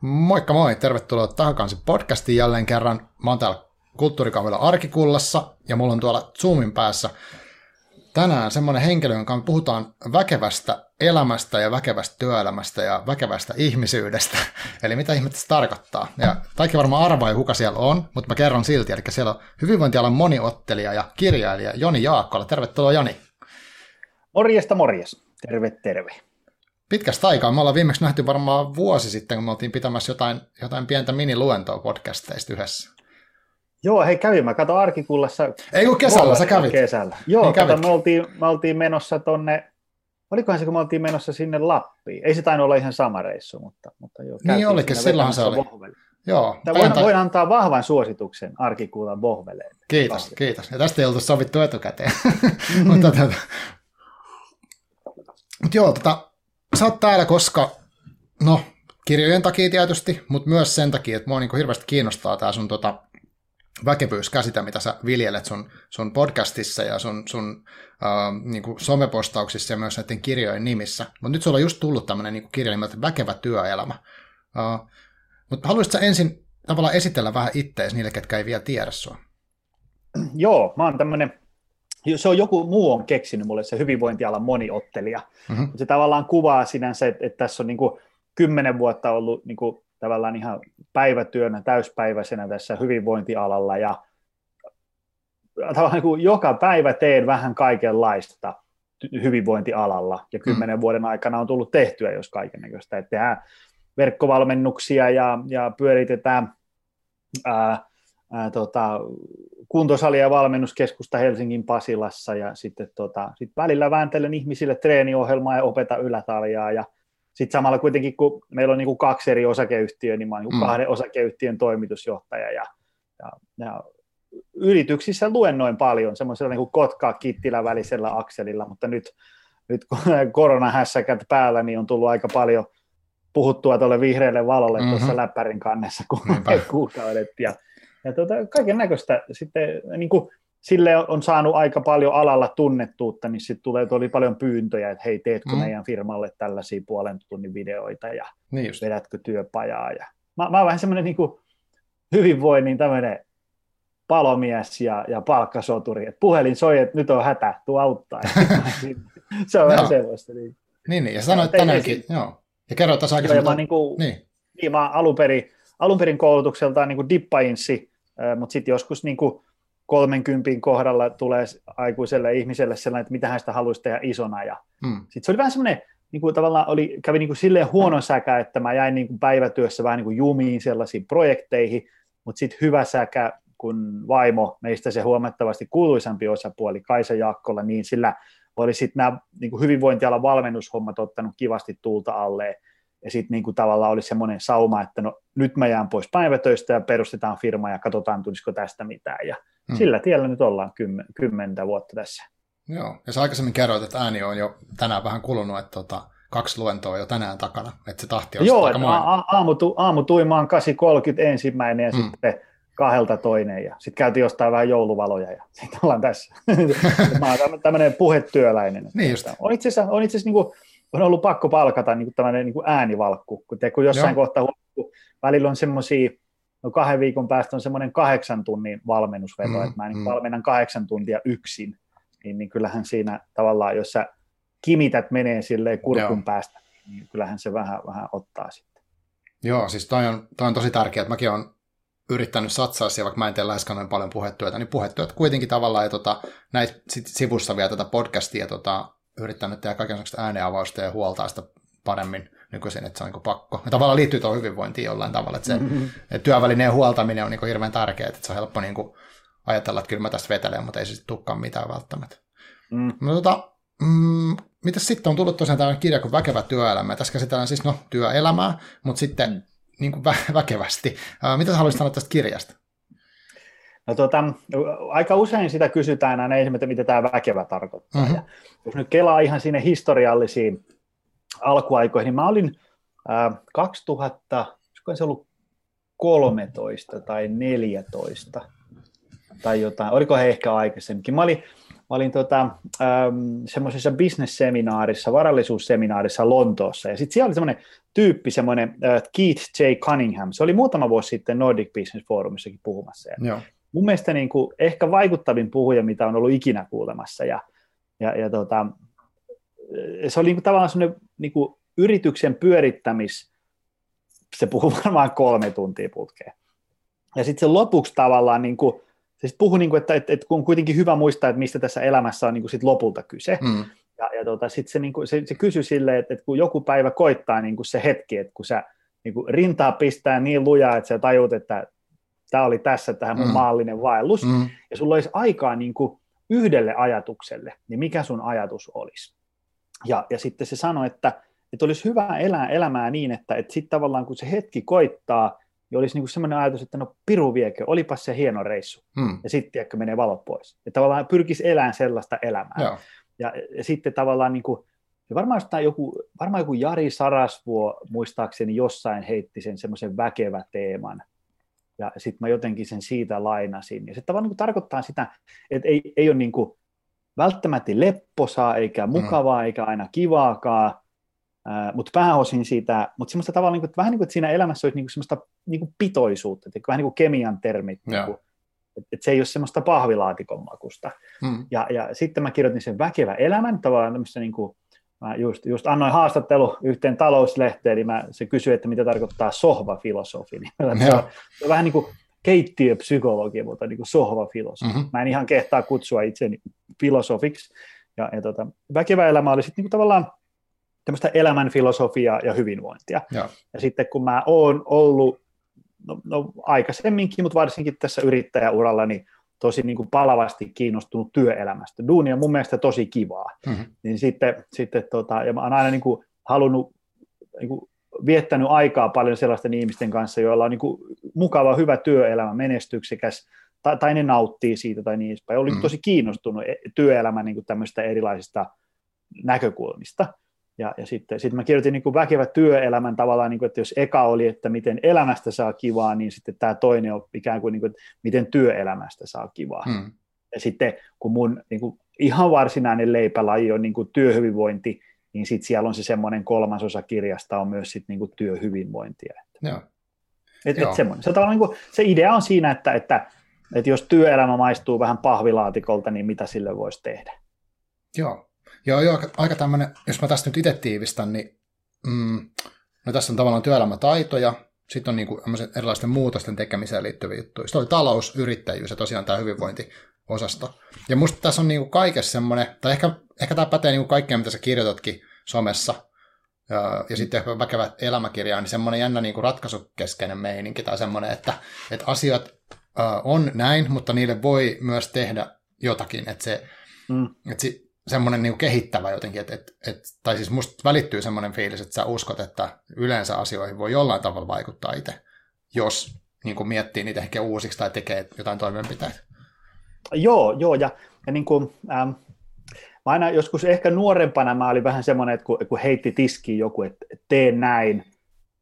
Moikka moi, tervetuloa Tahakansi podcastiin jälleen kerran. Mä oon täällä kulttuurikahvilla Arkikullassa ja mulla on tuolla Zoomin päässä tänään semmoinen henkilö, jonka puhutaan väkevästä elämästä ja väkevästä työelämästä ja väkevästä ihmisyydestä. Eli mitä ihmettä se tarkoittaa. Ja kaikki varmaan arvaa kuka siellä on, mutta mä kerron silti. Eli siellä on hyvinvointialan moniottelija ja kirjailija Joni Jaakkola. Tervetuloa Joni. Morjesta morjes. Terve, terve. Pitkästä aikaa. Me ollaan viimeksi nähty varmaan vuosi sitten, kun me oltiin pitämässä jotain, jotain pientä miniluentoa podcasteista yhdessä. Joo, hei kävin. Mä katson Arkikullassa. Ei kun kesällä, sä kävit. Kesällä. Joo, niin kato, me, oltiin, me oltiin menossa tonne, olikohan se, kun me oltiin menossa sinne Lappiin. Ei se tainnut olla ihan sama reissu, mutta, mutta joo. Niin olikin, silloin se oli. Vohvelle. Joo. Voin, voin, antaa vahvan suosituksen Arkikuulan Vohveleen. Kiitos, Kahville. kiitos. Ja tästä ei oltu sovittu etukäteen. mutta, tota, mutta joo, tota, sä oot täällä, koska, no, kirjojen takia tietysti, mutta myös sen takia, että mua niin hirveästi kiinnostaa tämä sun tota, väkevyyskäsite, mitä sä viljelet sun, sun podcastissa ja sun, sun uh, niin kuin somepostauksissa ja myös näiden kirjojen nimissä. Mutta nyt sulla on just tullut tämmöinen niin kirja nimeltä Väkevä työelämä. Uh, mutta haluaisitko ensin tavallaan esitellä vähän ittees niille, ketkä ei vielä tiedä sua? Joo, mä oon tämmöinen, se on joku muu on keksinyt mulle se hyvinvointialan moniottelija. Mm-hmm. Se tavallaan kuvaa sinänsä, että, että tässä on niin kuin kymmenen vuotta ollut niin kuin tavallaan ihan päivätyönä, täyspäiväisenä tässä hyvinvointialalla ja tavallaan niin kuin joka päivä teen vähän kaikenlaista hyvinvointialalla ja kymmenen mm. vuoden aikana on tullut tehtyä jos näköistä, että tehdään verkkovalmennuksia ja, ja pyöritetään ää, ää, tota, kuntosalia ja valmennuskeskusta Helsingin Pasilassa ja sitten tota, sit välillä vääntelen ihmisille treeniohjelmaa ja opeta ylätaljaa ja sitten samalla kuitenkin, kun meillä on niin kuin kaksi eri osakeyhtiöä, niin mä olen niin mm. kahden osakeyhtiön toimitusjohtaja ja, ja, ja yrityksissä luennoin paljon semmoisella niin kuin Kotka-Kittilä välisellä akselilla, mutta nyt, nyt kun koronahässäkät päällä, niin on tullut aika paljon puhuttua tuolle vihreälle valolle mm-hmm. tuossa läppärin kannessa kuukaudet ja, ja tuota, kaiken näköistä sitten niin kuin sille on saanut aika paljon alalla tunnettuutta, niin sitten tulee tuli paljon pyyntöjä, että hei, teetkö mm. meidän firmalle tällaisia puolen tunnin videoita ja niin vedätkö työpajaa. Ja... Mä, mä oon vähän semmoinen niin hyvinvoinnin tämmöinen palomies ja, ja palkkasoturi, että puhelin soi, että nyt on hätä, tuu auttaa. se on vähän sellaista. Niin, niin, niin. ja sanoit tänäänkin, joo. Ja kerroit tässä aikaisemmin. Mä, niin kuin, niin. Niin, mä alun perin, alun perin koulutukseltaan niin dippainssi, mutta sitten joskus niin kuin 30 kohdalla tulee aikuiselle ihmiselle sellainen, että mitä hän sitä haluaisi tehdä isona. Ja hmm. Sitten se oli vähän semmoinen, niin kuin tavallaan oli, kävi niin kuin silleen huono säkä, että mä jäin niin kuin päivätyössä vähän niin kuin jumiin sellaisiin projekteihin, mutta sitten hyvä säkä, kun vaimo, meistä se huomattavasti kuuluisampi osapuoli, Kaisa Jaakkola, niin sillä oli sitten nämä niin kuin hyvinvointialan valmennushommat ottanut kivasti tuulta alle, ja sitten niin tavallaan oli semmoinen sauma, että no nyt mä jään pois päivätöistä ja perustetaan firma ja katsotaan tulisiko tästä mitään, ja Hmm. Sillä tiellä nyt ollaan kymmen, kymmentä vuotta tässä. Joo, ja sä aikaisemmin kerroit, että ääni on jo tänään vähän kulunut, että tota, kaksi luentoa jo tänään takana, että se tahti on Joo, aika a- aamu, aamu tuimaan 8.30 ensimmäinen ja hmm. sitten kahdelta toinen ja sitten käytiin jostain vähän jouluvaloja ja sitten ollaan tässä. Mä oon tämmöinen puhetyöläinen. Niin just. On itse asiassa, on itse asiassa niin kuin, on ollut pakko palkata niin kuin tämmöinen niin kuin äänivalkku, kun, te, kun jossain Joo. kohtaa välillä on semmoisia no kahden viikon päästä on semmoinen kahdeksan tunnin valmennusveto, mm, että mä niin mm. valmennan kahdeksan tuntia yksin, niin, niin kyllähän siinä tavallaan, jos sä kimität menee silleen kurkun Joo. päästä, niin kyllähän se vähän, vähän ottaa sitten. Joo, siis toi on, toi on tosi tärkeää, että mäkin olen yrittänyt satsaa siihen, vaikka mä en tee läheskään noin paljon puhetyötä, niin puhetyötä kuitenkin tavallaan, ja tota, näitä sit sivussa vielä tätä podcastia tota, yrittänyt tehdä kaikenlaista ääneavausta ja huoltaa sitä paremmin nykyisin, että se on niin pakko. Ja tavallaan liittyy tuohon hyvinvointiin jollain tavalla, että se mm-hmm. että työvälineen huoltaminen on niin hirveän tärkeää, että se on helppo niin kuin ajatella, että kyllä mä tästä vetelen, mutta ei se sitten tukkaan mitään välttämättä. Mm. No, tota, mm, mitä sitten on tullut tosiaan tämmöinen kirja kuin Väkevä työelämä. Tässä käsitellään siis no, työelämää, mutta sitten mm. niin kuin vä- väkevästi. Uh, mitä haluaisit sanoa tästä kirjasta? No tota, aika usein sitä kysytään aina ensimmäistä, mitä tämä väkevä tarkoittaa. Mm-hmm. Ja jos nyt kelaa ihan sinne historiallisiin alkuaikoihin, niin mä olin äh, 2000, se ollut 13 tai 14 tai jotain, oliko he ehkä aikaisemminkin. Mä olin olin tota, ähm, semmoisessa business-seminaarissa, varallisuusseminaarissa Lontoossa, ja sitten siellä oli semmoinen tyyppi, semmoinen äh, Keith J. Cunningham, se oli muutama vuosi sitten Nordic Business Forumissakin puhumassa, ja Joo. Mun mielestä niin kuin, ehkä vaikuttavin puhuja, mitä on ollut ikinä kuulemassa, ja, ja, ja tota, se oli niin kuin, tavallaan semmoinen niin kuin, yrityksen pyörittämis, se puhuu varmaan kolme tuntia putkeen. Ja sitten se lopuksi tavallaan niin kuin, se sit puhui, niin kuin, että, että, että on kuitenkin hyvä muistaa, että mistä tässä elämässä on niin kuin sit lopulta kyse. Mm. Ja, ja tota, sitten se, niin kuin, se, se kysyi silleen, että, että kun joku päivä koittaa niin kuin se hetki, että kun sä niin kuin rintaa pistää niin lujaa, että sä tajut, että tämä oli tässä tähän mun mm. maallinen vaellus, mm. ja sulla olisi aikaa niin kuin yhdelle ajatukselle, niin mikä sun ajatus olisi? Ja, ja sitten se sanoi, että, että olisi hyvä elää elämää niin, että, että sitten tavallaan kun se hetki koittaa, niin olisi niin sellainen ajatus, että no piru viekö, olipas se hieno reissu. Hmm. Ja sitten tiedätkö, menee valot pois. Ja tavallaan pyrkisi elämään sellaista elämää. Joo. Ja, ja sitten tavallaan niin kuin, ja varmaan, joku, varmaan joku Jari Sarasvuo muistaakseni jossain heitti sen semmoisen väkevä teeman. Ja sitten mä jotenkin sen siitä lainasin. Ja se tavallaan niin tarkoittaa sitä, että ei, ei ole niin kuin välttämättä lepposaa, eikä mukavaa, mm. eikä aina kivaakaan, mutta pääosin siitä, mutta semmoista tavalla, niin kuin, että vähän niin kuin, että siinä elämässä olisi niin kuin semmoista niin kuin pitoisuutta, että vähän niin kuin kemian termit, niin kuin, että, että se ei ole semmoista pahvilaatikon makusta. Hmm. Ja, ja sitten mä kirjoitin sen väkevä elämän, tavallaan tämmöistä niin kuin, mä just, just annoin haastattelu yhteen talouslehteen, niin mä, se kysyi, että mitä tarkoittaa sohvafilosofi. Niin se, on, se on vähän niin kuin keittiöpsykologi, mutta niin kuin sohvafilosofi. Mm-hmm. Mä en ihan kehtaa kutsua itseni filosofiksi. Ja, ja tota, väkevä elämä oli sitten niin tavallaan tämmöistä elämänfilosofiaa ja hyvinvointia. Ja. ja sitten kun mä oon ollut no, no aikaisemminkin, mutta varsinkin tässä yrittäjäuralla, niin tosi niin kuin palavasti kiinnostunut työelämästä. Duuni on mun mielestä tosi kivaa. Mm-hmm. Niin sitten, sitten tota, ja mä oon aina niin kuin halunnut, niin kuin viettänyt aikaa paljon sellaisten ihmisten kanssa, joilla on niin kuin mukava, hyvä työelämä, menestyksekäs, tai, tai ne nauttii siitä tai niin edespäin. Olin mm. tosi kiinnostunut e, työelämän niin kuin tämmöistä erilaisista näkökulmista. Ja, ja sitten sit mä kirjoitin niin kuin väkevä työelämän tavallaan, niin kuin, että jos eka oli, että miten elämästä saa kivaa, niin sitten tämä toinen on ikään kuin, niin kuin että miten työelämästä saa kivaa. Hmm. Ja sitten kun mun niin kuin, ihan varsinainen leipälaji on niin kuin työhyvinvointi, niin sitten siellä on se semmoinen kolmasosa kirjasta on myös sit, niin kuin työhyvinvointia. Joo. Et, et semmoinen. Se, niin kuin, se idea on siinä, että, että, että jos työelämä maistuu vähän pahvilaatikolta, niin mitä sille voisi tehdä? Joo, Joo, joo aika tämmöinen, jos mä tästä nyt itse tiivistän, niin mm, no tässä on tavallaan työelämätaitoja, sitten on niin kuin erilaisten muutosten tekemiseen liittyviä juttuja. Sitten oli talous, yrittäjyys ja tosiaan tämä hyvinvointiosasto. Ja musta tässä on niin kuin kaikessa semmoinen, tai ehkä, ehkä tämä pätee niin kuin kaikkeen, mitä sä kirjoitatkin somessa, ja, ja sitten ehkä väkevä elämäkirja, niin semmoinen jännä niin kuin ratkaisukeskeinen meininki, tai semmoinen, että, että asiat äh, on näin, mutta niille voi myös tehdä jotakin, että se, mm. että se, semmoinen niin kehittävä jotenkin, että, että, että, tai siis musta välittyy semmoinen fiilis, että sä uskot, että yleensä asioihin voi jollain tavalla vaikuttaa itse, jos niin kuin miettii niitä ehkä uusiksi tai tekee jotain toimenpiteitä. Joo, joo, ja, ja niin kuin, ähm, mä aina joskus ehkä nuorempana mä olin vähän semmoinen, että kun, kun heitti tiskiin joku, että tee näin,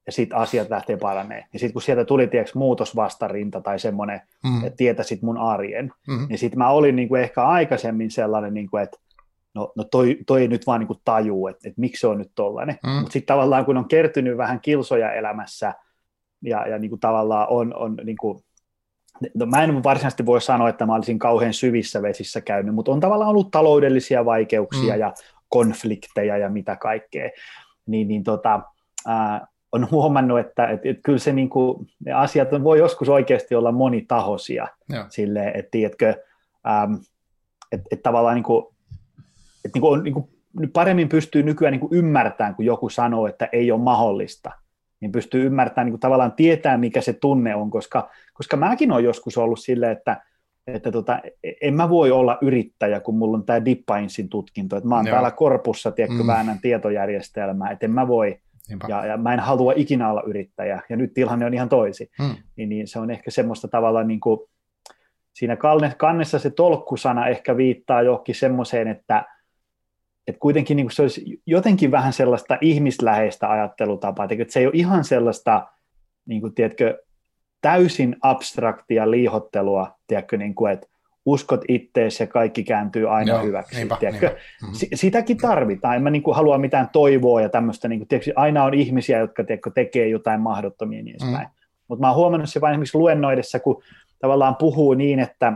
ja sitten asiat lähtee paranee. Ja sitten kun sieltä tuli tieks, muutosvastarinta tai semmoinen, mm. että tietäisit mun arjen, mm. niin sitten mä olin niin kuin ehkä aikaisemmin sellainen, niin kuin, että no, no toi, toi ei nyt vaan niin kuin tajuu, että, että miksi se on nyt tollainen. Mm. Mutta sitten tavallaan kun on kertynyt vähän kilsoja elämässä ja, ja niin kuin tavallaan on, on niin kuin, no mä en varsinaisesti voi sanoa, että mä olisin kauhean syvissä vesissä käynyt, mutta on tavallaan ollut taloudellisia vaikeuksia mm. ja konflikteja ja mitä kaikkea. Niin, niin tota, ää, on huomannut, että et, et kyllä se niin kuin, ne asiat on, voi joskus oikeasti olla monitahoisia. Silleen, että tiedätkö, että et tavallaan niin kuin, että niin kuin on, niin kuin paremmin pystyy nykyään niin kuin ymmärtämään, kun joku sanoo, että ei ole mahdollista, niin pystyy ymmärtämään niin kuin tavallaan tietää, mikä se tunne on, koska, koska mäkin olen joskus ollut silleen, että, että tota, en mä voi olla yrittäjä, kun mulla on tämä Dippainsin tutkinto, että mä oon Joo. täällä korpussa, tiedätkö, mm. väännän tietojärjestelmää, että en mä voi, ja, ja mä en halua ikinä olla yrittäjä, ja nyt tilanne on ihan toisi, mm. niin, niin se on ehkä semmoista tavallaan niin kuin, siinä kannessa se tolkkusana ehkä viittaa johonkin semmoiseen, että että kuitenkin niin se olisi jotenkin vähän sellaista ihmisläheistä ajattelutapaa, että se ei ole ihan sellaista, niin kuin, tiedätkö, täysin abstraktia liihottelua, tiedätkö, niin kuin, että uskot ittees ja kaikki kääntyy aina Joo, hyväksi. Niinpä, niinpä. Mm-hmm. Sitäkin tarvitaan. En mä niin kuin halua mitään toivoa ja tämmöistä. Niin kuin, tiedätkö, aina on ihmisiä, jotka tiedätkö, tekee jotain mahdottomia niin mm-hmm. Mutta mä oon huomannut se vain esimerkiksi luennoidessa, kun tavallaan puhuu niin, että,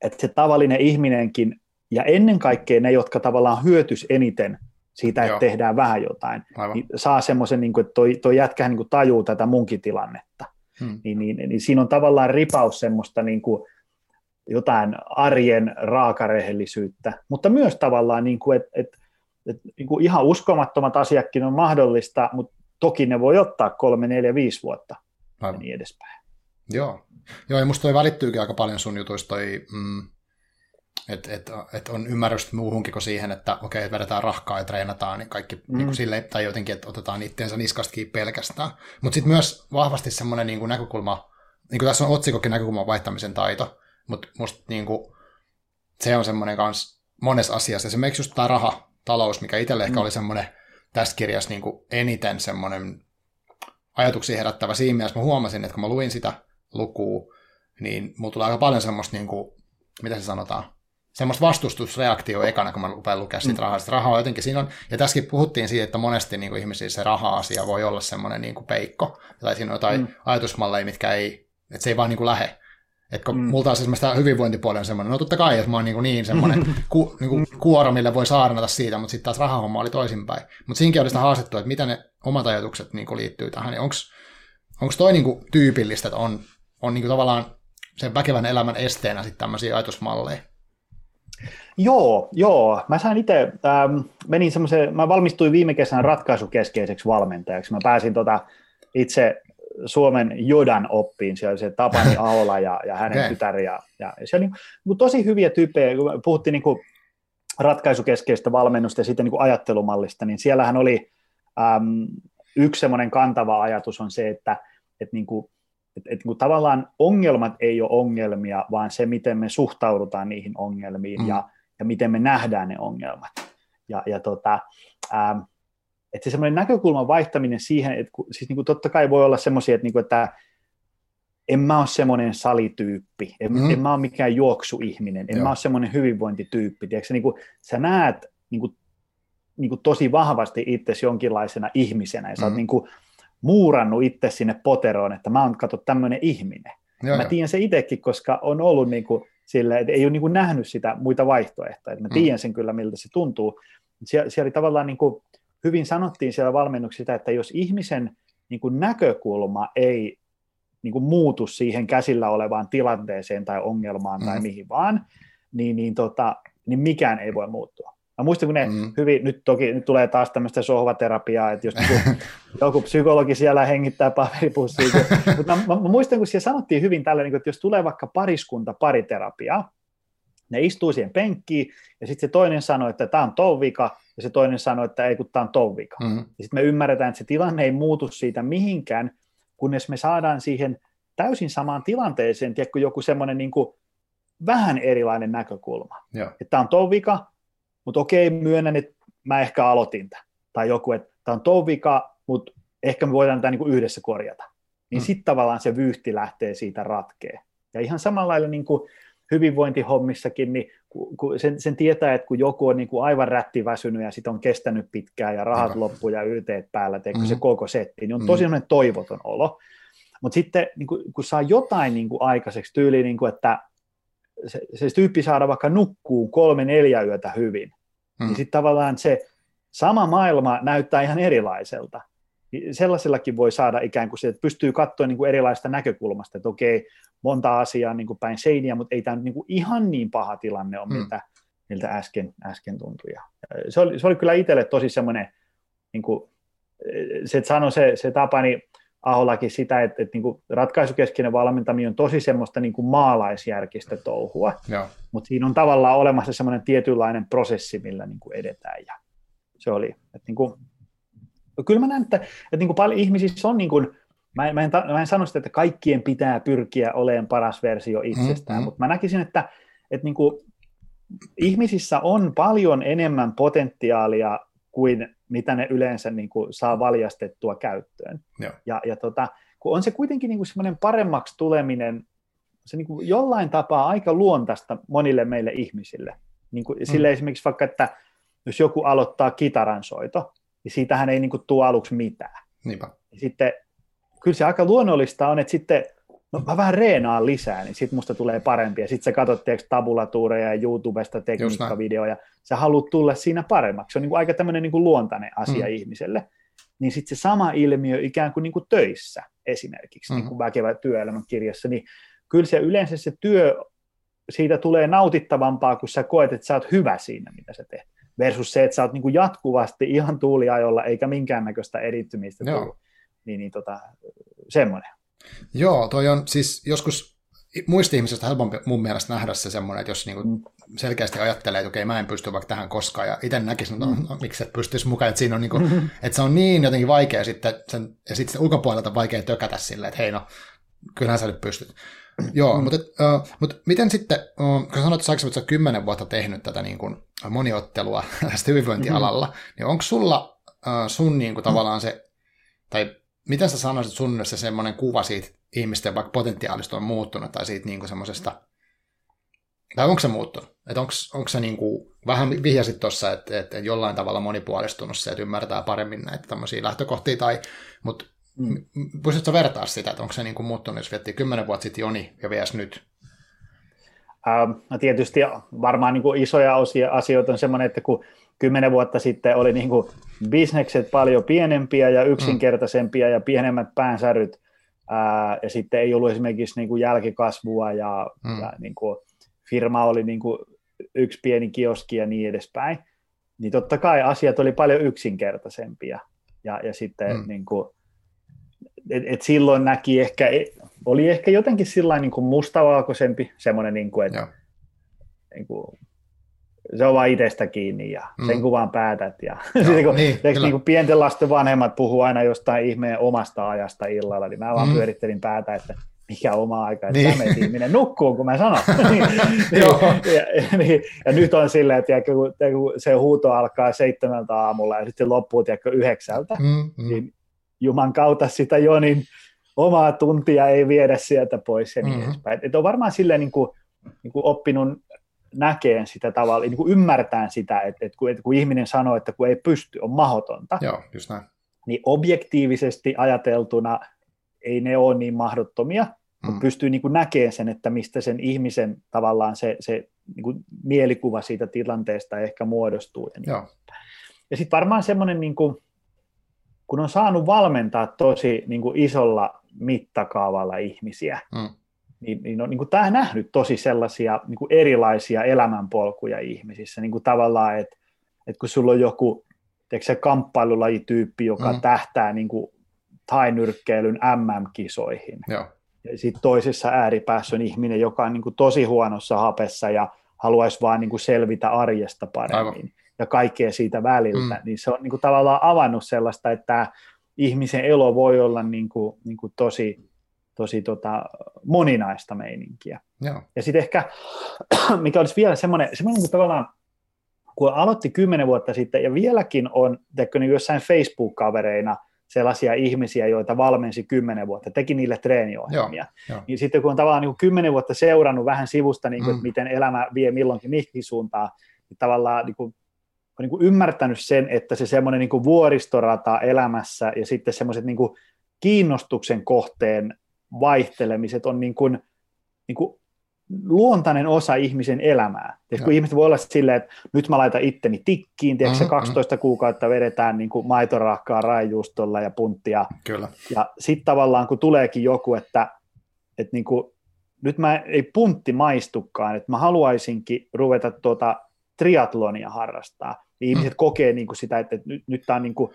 että se tavallinen ihminenkin ja ennen kaikkea ne, jotka tavallaan hyötys eniten siitä, että Joo. tehdään vähän jotain, niin saa semmoisen, niin kuin, että toi, toi jätkä niin kuin tajuu tätä munkin tilannetta. Hmm. Niin, niin, niin, niin siinä on tavallaan ripaus semmoista niin kuin, jotain arjen raakarehellisyyttä, mutta myös tavallaan, niin kuin, että, että, että niin kuin ihan uskomattomat asiatkin on mahdollista, mutta toki ne voi ottaa kolme, neljä, viisi vuotta Aivan. ja niin edespäin. Joo, Joo ja musta toi välittyykin aika paljon sun jutuista toi, mm, että et, et on ymmärrystä muuhunkin kuin siihen, että okei, okay, vedetään rahkaa ja treenataan, niin kaikki mm. niin kuin sille, tai jotenkin, että otetaan itteensä niskastakin pelkästään. Mutta sitten myös vahvasti semmoinen niin näkökulma, niin kuin tässä on otsikokin näkökulman vaihtamisen taito, mutta musta niin kuin, se on semmoinen kans monessa asiassa. Esimerkiksi just tämä raha, talous, mikä itselle mm. ehkä oli semmoinen tässä kirjassa niin kuin eniten semmoinen ajatuksia herättävä siinä mielessä. Mä huomasin, että kun mä luin sitä lukua, niin mulla tulee aika paljon semmoista, niin kuin, mitä se sanotaan, semmoista vastustusreaktio ekana, kun mä rupean lukea siitä mm. rahasta. Raha on jotenkin siinä on, ja tässäkin puhuttiin siitä, että monesti niin kuin ihmisissä se raha-asia voi olla semmoinen niin kuin peikko, tai siinä on jotain mm. ajatusmalleja, mitkä ei, että se ei vaan niin kuin lähe. Että kun mm. multa on esimerkiksi tämä hyvinvointipuoli on semmoinen, no totta kai, että mä oon niin, niin semmoinen ku, niin kuin kuoro, millä voi saarnata siitä, mutta sitten taas rahahomma oli toisinpäin. Mutta siinäkin oli sitä haastettu, että mitä ne omat ajatukset niin kuin liittyy tähän. Onko toi niin kuin tyypillistä, että on, on niin kuin tavallaan sen väkevän elämän esteenä sitten tämmöisiä ajatusmalleja? Joo, joo. Mä sain itse, ähm, menin semmoiseen, mä valmistuin viime kesänä ratkaisukeskeiseksi valmentajaksi. Mä pääsin tota itse Suomen Jodan oppiin, siellä se Tapani Aola ja, ja hänen okay. tytär, ja, ja se oli niin, tosi hyviä tyyppejä, kun puhuttiin niin kuin ratkaisukeskeistä valmennusta ja sitten niin kuin ajattelumallista, niin siellähän oli äm, yksi semmoinen kantava ajatus on se, että, että niin kuin, että, että niin tavallaan ongelmat ei ole ongelmia, vaan se, miten me suhtaudutaan niihin ongelmiin mm. ja, ja miten me nähdään ne ongelmat. Ja, ja tota, ähm, että se semmoinen näkökulman vaihtaminen siihen, että siis niin kuin totta kai voi olla semmoisia, että, niin kuin, että en mä ole semmoinen salityyppi, en, mm. en mä ole mikään juoksuihminen, en Joo. mä ole semmoinen hyvinvointityyppi. Tiedätkö, niin kuin, sä näet niin kuin, niin kuin tosi vahvasti itsesi jonkinlaisena ihmisenä, ja sä mm. oot niin kuin, muurannut itse sinne poteroon, että mä oon kato tämmöinen ihminen. Joo, mä tiedän se itsekin, koska on ollut niin kuin, sille, että ei ole niin kuin nähnyt sitä muita vaihtoehtoja. Mä mm. tiedän sen kyllä, miltä se tuntuu. Sie- siellä oli tavallaan niin kuin, hyvin sanottiin siellä valmennuksessa että jos ihmisen niin kuin näkökulma ei niin kuin muutu siihen käsillä olevaan tilanteeseen tai ongelmaan mm. tai mihin vaan, niin, niin, tota, niin mikään ei voi muuttua. Mä muistan, kun ne mm. hyvin, nyt toki nyt tulee taas tämmöistä sohvaterapiaa, että jos joku, joku psykologi siellä hengittää paperipussiin, mutta mä, mä, mä, muistan, kun siellä sanottiin hyvin tällä, niin että jos tulee vaikka pariskunta pariterapiaa, ne istuu siihen penkkiin, ja sitten se toinen sanoo, että tämä on ton vika, ja se toinen sanoo, että ei kun tämä on ton vika. Mm. Ja sitten me ymmärretään, että se tilanne ei muutu siitä mihinkään, kunnes me saadaan siihen täysin samaan tilanteeseen, tiedätkö, joku semmoinen niin vähän erilainen näkökulma. Että tämä on ton vika, mutta okei, myönnän, että mä ehkä aloitin tämän. Tai joku, että tämä on ton vika, mutta ehkä me voidaan tämä niin yhdessä korjata. Niin mm. sitten tavallaan se vyyhti lähtee siitä ratkeen. Ja ihan samalla lailla niin kuin hyvinvointihommissakin, niin kun sen, sen tietää, että kun joku on niin kuin aivan rättiväsynyt ja sit on kestänyt pitkään ja rahat loppu ja ylteet päällä, mm-hmm. se koko setti, niin on tosi mm-hmm. toivoton olo. Mutta sitten niin kun, kun saa jotain niin kuin aikaiseksi, tyyli, niin kuin, että se, se tyyppi saada vaikka nukkuu kolme, neljä yötä hyvin, mm. niin sitten tavallaan se sama maailma näyttää ihan erilaiselta. Niin sellaisellakin voi saada ikään kuin se, että pystyy katsoa niin kuin erilaista näkökulmasta, että okei, monta asiaa niin kuin päin seiniä, mutta ei tämä niin kuin ihan niin paha tilanne ole, mm. miltä, miltä äsken, äsken tuntui. se, oli, se oli kyllä itselle tosi semmoinen, niin kuin, se, että sanoi se, se Tapani Aholakin sitä, että, että niin kuin ratkaisukeskeinen valmentaminen on tosi semmoista niin kuin maalaisjärkistä touhua, mutta siinä on tavallaan olemassa semmoinen tietynlainen prosessi, millä niin kuin edetään. Ja se oli, että niin kuin, kyllä mä näen, että, että niin kuin paljon ihmisissä on niin kuin, mä en, mä, en, mä en sano sitä, että kaikkien pitää pyrkiä olemaan paras versio itsestään, mm-hmm. mutta mä näkisin, että, että niin kuin, ihmisissä on paljon enemmän potentiaalia kuin mitä ne yleensä niin kuin, saa valjastettua käyttöön. Ja, ja, ja tota, kun on se kuitenkin niin kuin semmoinen paremmaksi tuleminen se niin kuin jollain tapaa aika luontaista monille meille ihmisille. Niin kuin, sille mm. esimerkiksi vaikka, että jos joku aloittaa kitaransoito, niin siitähän ei niin kuin, tule aluksi mitään. Niinpä. Sitten kyllä se aika luonnollista on, että sitten no mä vähän reenaan lisää, niin sitten musta tulee parempi. Ja sitten sä katsot tabulatuureja ja YouTubesta tekniikkavideoja, sä haluat tulla siinä paremmaksi. Se on niin kuin aika tämmöinen niin kuin luontainen asia mm. ihmiselle. Niin sitten se sama ilmiö ikään kuin, niin kuin töissä esimerkiksi, mm. niin kuin väkevä työelämän kirjassa, niin kyllä se yleensä se työ, siitä tulee nautittavampaa, kun sä koet, että sä oot hyvä siinä, mitä sä teet. Versus se, että sä oot niin kuin jatkuvasti ihan tuuliajolla, eikä minkäännäköistä erittymistä Joo. Niin, niin tota, semmoinen. Joo, toi on siis joskus muisti-ihmisestä helpompi mun mielestä nähdä se semmoinen, että jos niinku mm. selkeästi ajattelee, että okei, mä en pysty vaikka tähän koskaan, ja itse näkisin, että no, mm. no, miksi et pystyisi mukaan, että siinä on niinku, mm-hmm. että se on niin jotenkin vaikea sitten, sen, ja sitten ulkopuolelta vaikea tökätä silleen, että hei no, kyllähän sä nyt pystyt. Joo, mm. mutta, uh, mutta miten sitten, uh, kun sanoit, että sä kymmenen vuotta tehnyt tätä niin kuin moniottelua tästä hyvinvointialalla, mm-hmm. niin onko sulla uh, sun niin kuin, tavallaan se, tai miten sä sanoisit sun se semmoinen kuva siitä ihmisten vaikka potentiaalista on muuttunut, tai siitä niin kuin semmoisesta, tai onko se muuttunut? Että onko se niin kuin, vähän vihjasit tuossa, että, että jollain tavalla monipuolistunut se, että ymmärtää paremmin näitä tämmöisiä lähtökohtia, tai, mutta Mm. Pystytkö vertaa sitä, että onko se niin kuin muuttunut, jos viettii kymmenen vuotta sitten Joni ja VS nyt? Ähm, no tietysti varmaan niin kuin isoja osia, asioita on semmoinen, että kun kymmenen vuotta sitten oli niin kuin bisnekset paljon pienempiä ja yksinkertaisempia mm. ja pienemmät päänsäryt, ää, ja sitten ei ollut esimerkiksi niin kuin jälkikasvua ja, mm. ja niin kuin firma oli niin kuin yksi pieni kioski ja niin edespäin, niin totta kai asiat oli paljon yksinkertaisempia. Ja, ja sitten mm. niin kuin, et, et silloin näki ehkä, oli ehkä jotenkin sillä niin kuin mustavalkoisempi, semmoinen, niin kuin, että niin kuin, se on vaan itsestä kiinni ja mm. sen kuvaan päätät. Ja Joo, kun, niin, niin kuin pienten lasten vanhemmat puhuu aina jostain ihmeen omasta ajasta illalla, niin mä vaan mm. pyörittelin päätä, että mikä oma aika, että niin. tämä ihminen nukkuu, kun mä sanon. niin, ja, ja, niin, ja, nyt on silleen, että kun, kun se huuto alkaa seitsemältä aamulla ja sitten loppuu tiedätkö, yhdeksältä, mm, mm. niin Juman kautta sitä Jonin omaa tuntia ei viedä sieltä pois ja niin mm-hmm. edespäin. Et on varmaan silleen niin kuin, niin kuin oppinut näkeen sitä tavalla, niin kuin ymmärtää sitä, että, että, kun, että kun ihminen sanoo, että kun ei pysty, on mahdotonta, Joo, just näin. niin objektiivisesti ajateltuna ei ne ole niin mahdottomia, mm. mutta pystyy niin kuin näkemään sen, että mistä sen ihmisen tavallaan se, se niin kuin mielikuva siitä tilanteesta ehkä muodostuu. Ja, niin. ja sitten varmaan semmoinen niin kuin, kun on saanut valmentaa tosi niin kuin isolla mittakaavalla ihmisiä, mm. Niin, niin on niin kuin tämä nähnyt tosi sellaisia niin kuin erilaisia elämänpolkuja ihmisissä. Niin kuin tavallaan, että, että kun sulla on joku se kamppailulajityyppi, joka mm. tähtää niin kuin tainyrkkeilyn MM-kisoihin. Joo. Ja sitten toisessa ääripäässä on ihminen, joka on niin kuin tosi huonossa hapessa ja haluaisi vaan niin kuin selvitä arjesta paremmin. Aivan ja kaikkea siitä väliltä, mm. niin se on niin kuin tavallaan avannut sellaista, että ihmisen elo voi olla niin kuin, niin kuin tosi, tosi tota, moninaista meininkiä. Joo. Ja sitten ehkä, mikä olisi vielä semmoinen, semmoinen niin tavallaan, kun aloitti kymmenen vuotta sitten, ja vieläkin on, teikö niin jossain Facebook-kavereina sellaisia ihmisiä, joita valmensi kymmenen vuotta, teki niille treeniohjelmia. Joo, jo. Niin sitten kun on tavallaan niin kymmenen vuotta seurannut vähän sivusta, niin kuin, mm. miten elämä vie milloinkin mihin suuntaan, niin tavallaan niin kuin on niin kuin ymmärtänyt sen, että se semmoinen niin vuoristorata elämässä ja sitten semmoiset niin kiinnostuksen kohteen vaihtelemiset on niin kuin, niin kuin luontainen osa ihmisen elämää. Ja kun ihmiset voi olla silleen, että nyt mä laitan itteni tikkiin, tiedätkö, mm-hmm. 12 kuukautta vedetään niin kuin maitorahkaa raijuustolla ja punttia. Kyllä. Ja sitten tavallaan kun tuleekin joku, että, että niin kuin, nyt mä ei puntti maistukaan, että mä haluaisinkin ruveta tuota triatlonia harrastaa, niin ihmiset mm. kokee niin kuin sitä, että, nyt, nyt, on niin kuin,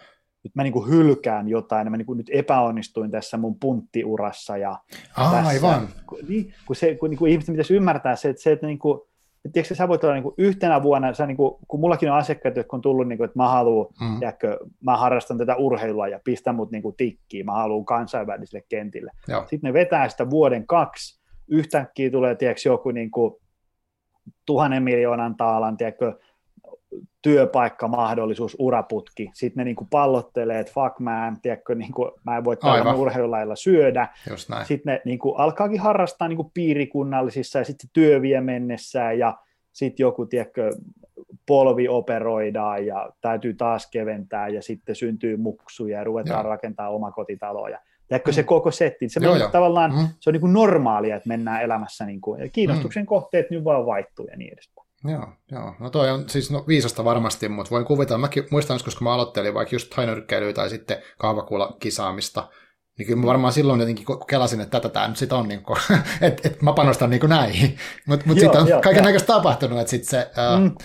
nyt mä niin kuin hylkään jotain, mä niin kuin nyt epäonnistuin tässä mun punttiurassa. Ja ah, tässä, aivan. Niin, kun, se, kun niin kuin ihmiset pitäisi ymmärtää se, että, se, että niin kuin, että tiedätkö, sä voit olla niin kuin yhtenä vuonna, sä niin kuin, kun mullakin on asiakkaita, jotka on tullut, niin kuin, että mä haluan, mm. tiedätkö, mä harrastan tätä urheilua ja pistä mut niin kuin tikkiin, mä haluan kansainvälisille kentille. Joo. Sitten ne vetää sitä vuoden kaksi, yhtäkkiä tulee tiedätkö, joku niin kuin, tuhannen miljoonan taalan tiedätkö, työpaikkamahdollisuus, uraputki. Sitten ne niin kuin pallottelee, että fuck man, tiedätkö, niin kuin, mä en voi tällä urheilulailla syödä. Sitten ne niin kuin, alkaakin harrastaa niin kuin piirikunnallisissa ja sitten työ vie mennessään ja sitten joku, tiedätkö, polvi operoidaan ja täytyy taas keventää ja sitten syntyy muksuja ja ruvetaan Joo. rakentaa omakotitaloja. Tiedätkö mm. se koko setti, se, joo, joo. tavallaan, mm. se on niin kuin normaalia, että mennään elämässä niin kuin, ja kiinnostuksen mm. kohteet nyt vaan vaihtuu ja niin edespäin. Joo, joo. No toi on siis no, viisasta varmasti, mutta voin kuvitella, mäkin muistan koska mä aloittelin vaikka just hainyrkkeilyä tai sitten kahvakuulla kisaamista, niin kyllä mä varmaan silloin jotenkin kelasin, että tätä tämä nyt sitten on, niin että et mä panostan niin näihin. Mutta mut sitten on kaiken näköistä tapahtunut, että sitten se, mm.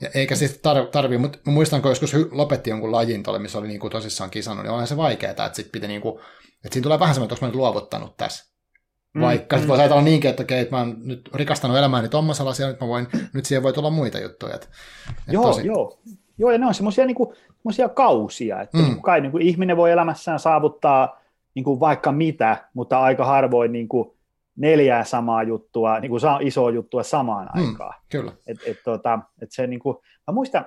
ja eikä siis tar- tarvii, mutta muistan, kun joskus lopetti jonkun lajin tuolle, missä oli niin kuin tosissaan kisannut, niin onhan se vaikeaa, että sitten pitää niin kuin, että siinä tulee vähän semmoinen, että onko mä nyt luovuttanut tässä. Mm, Vaikka mm, voisi ajatella niinkin, että okei, että mä oon nyt rikastanut elämääni tuommoisella asialla, nyt mä voin, nyt siihen voi tulla muita juttuja. Että, että joo, tosi... joo. Joo, ja ne on semmoisia niin kausia, että mm. niin kai niin kuin ihminen voi elämässään saavuttaa niin kuin vaikka mitä, mutta aika harvoin niin kuin neljää samaa juttua, niin kuin isoa juttua samaan mm, aikaan. Kyllä. Et, et, tota, et se, niin kuin, mä muistan,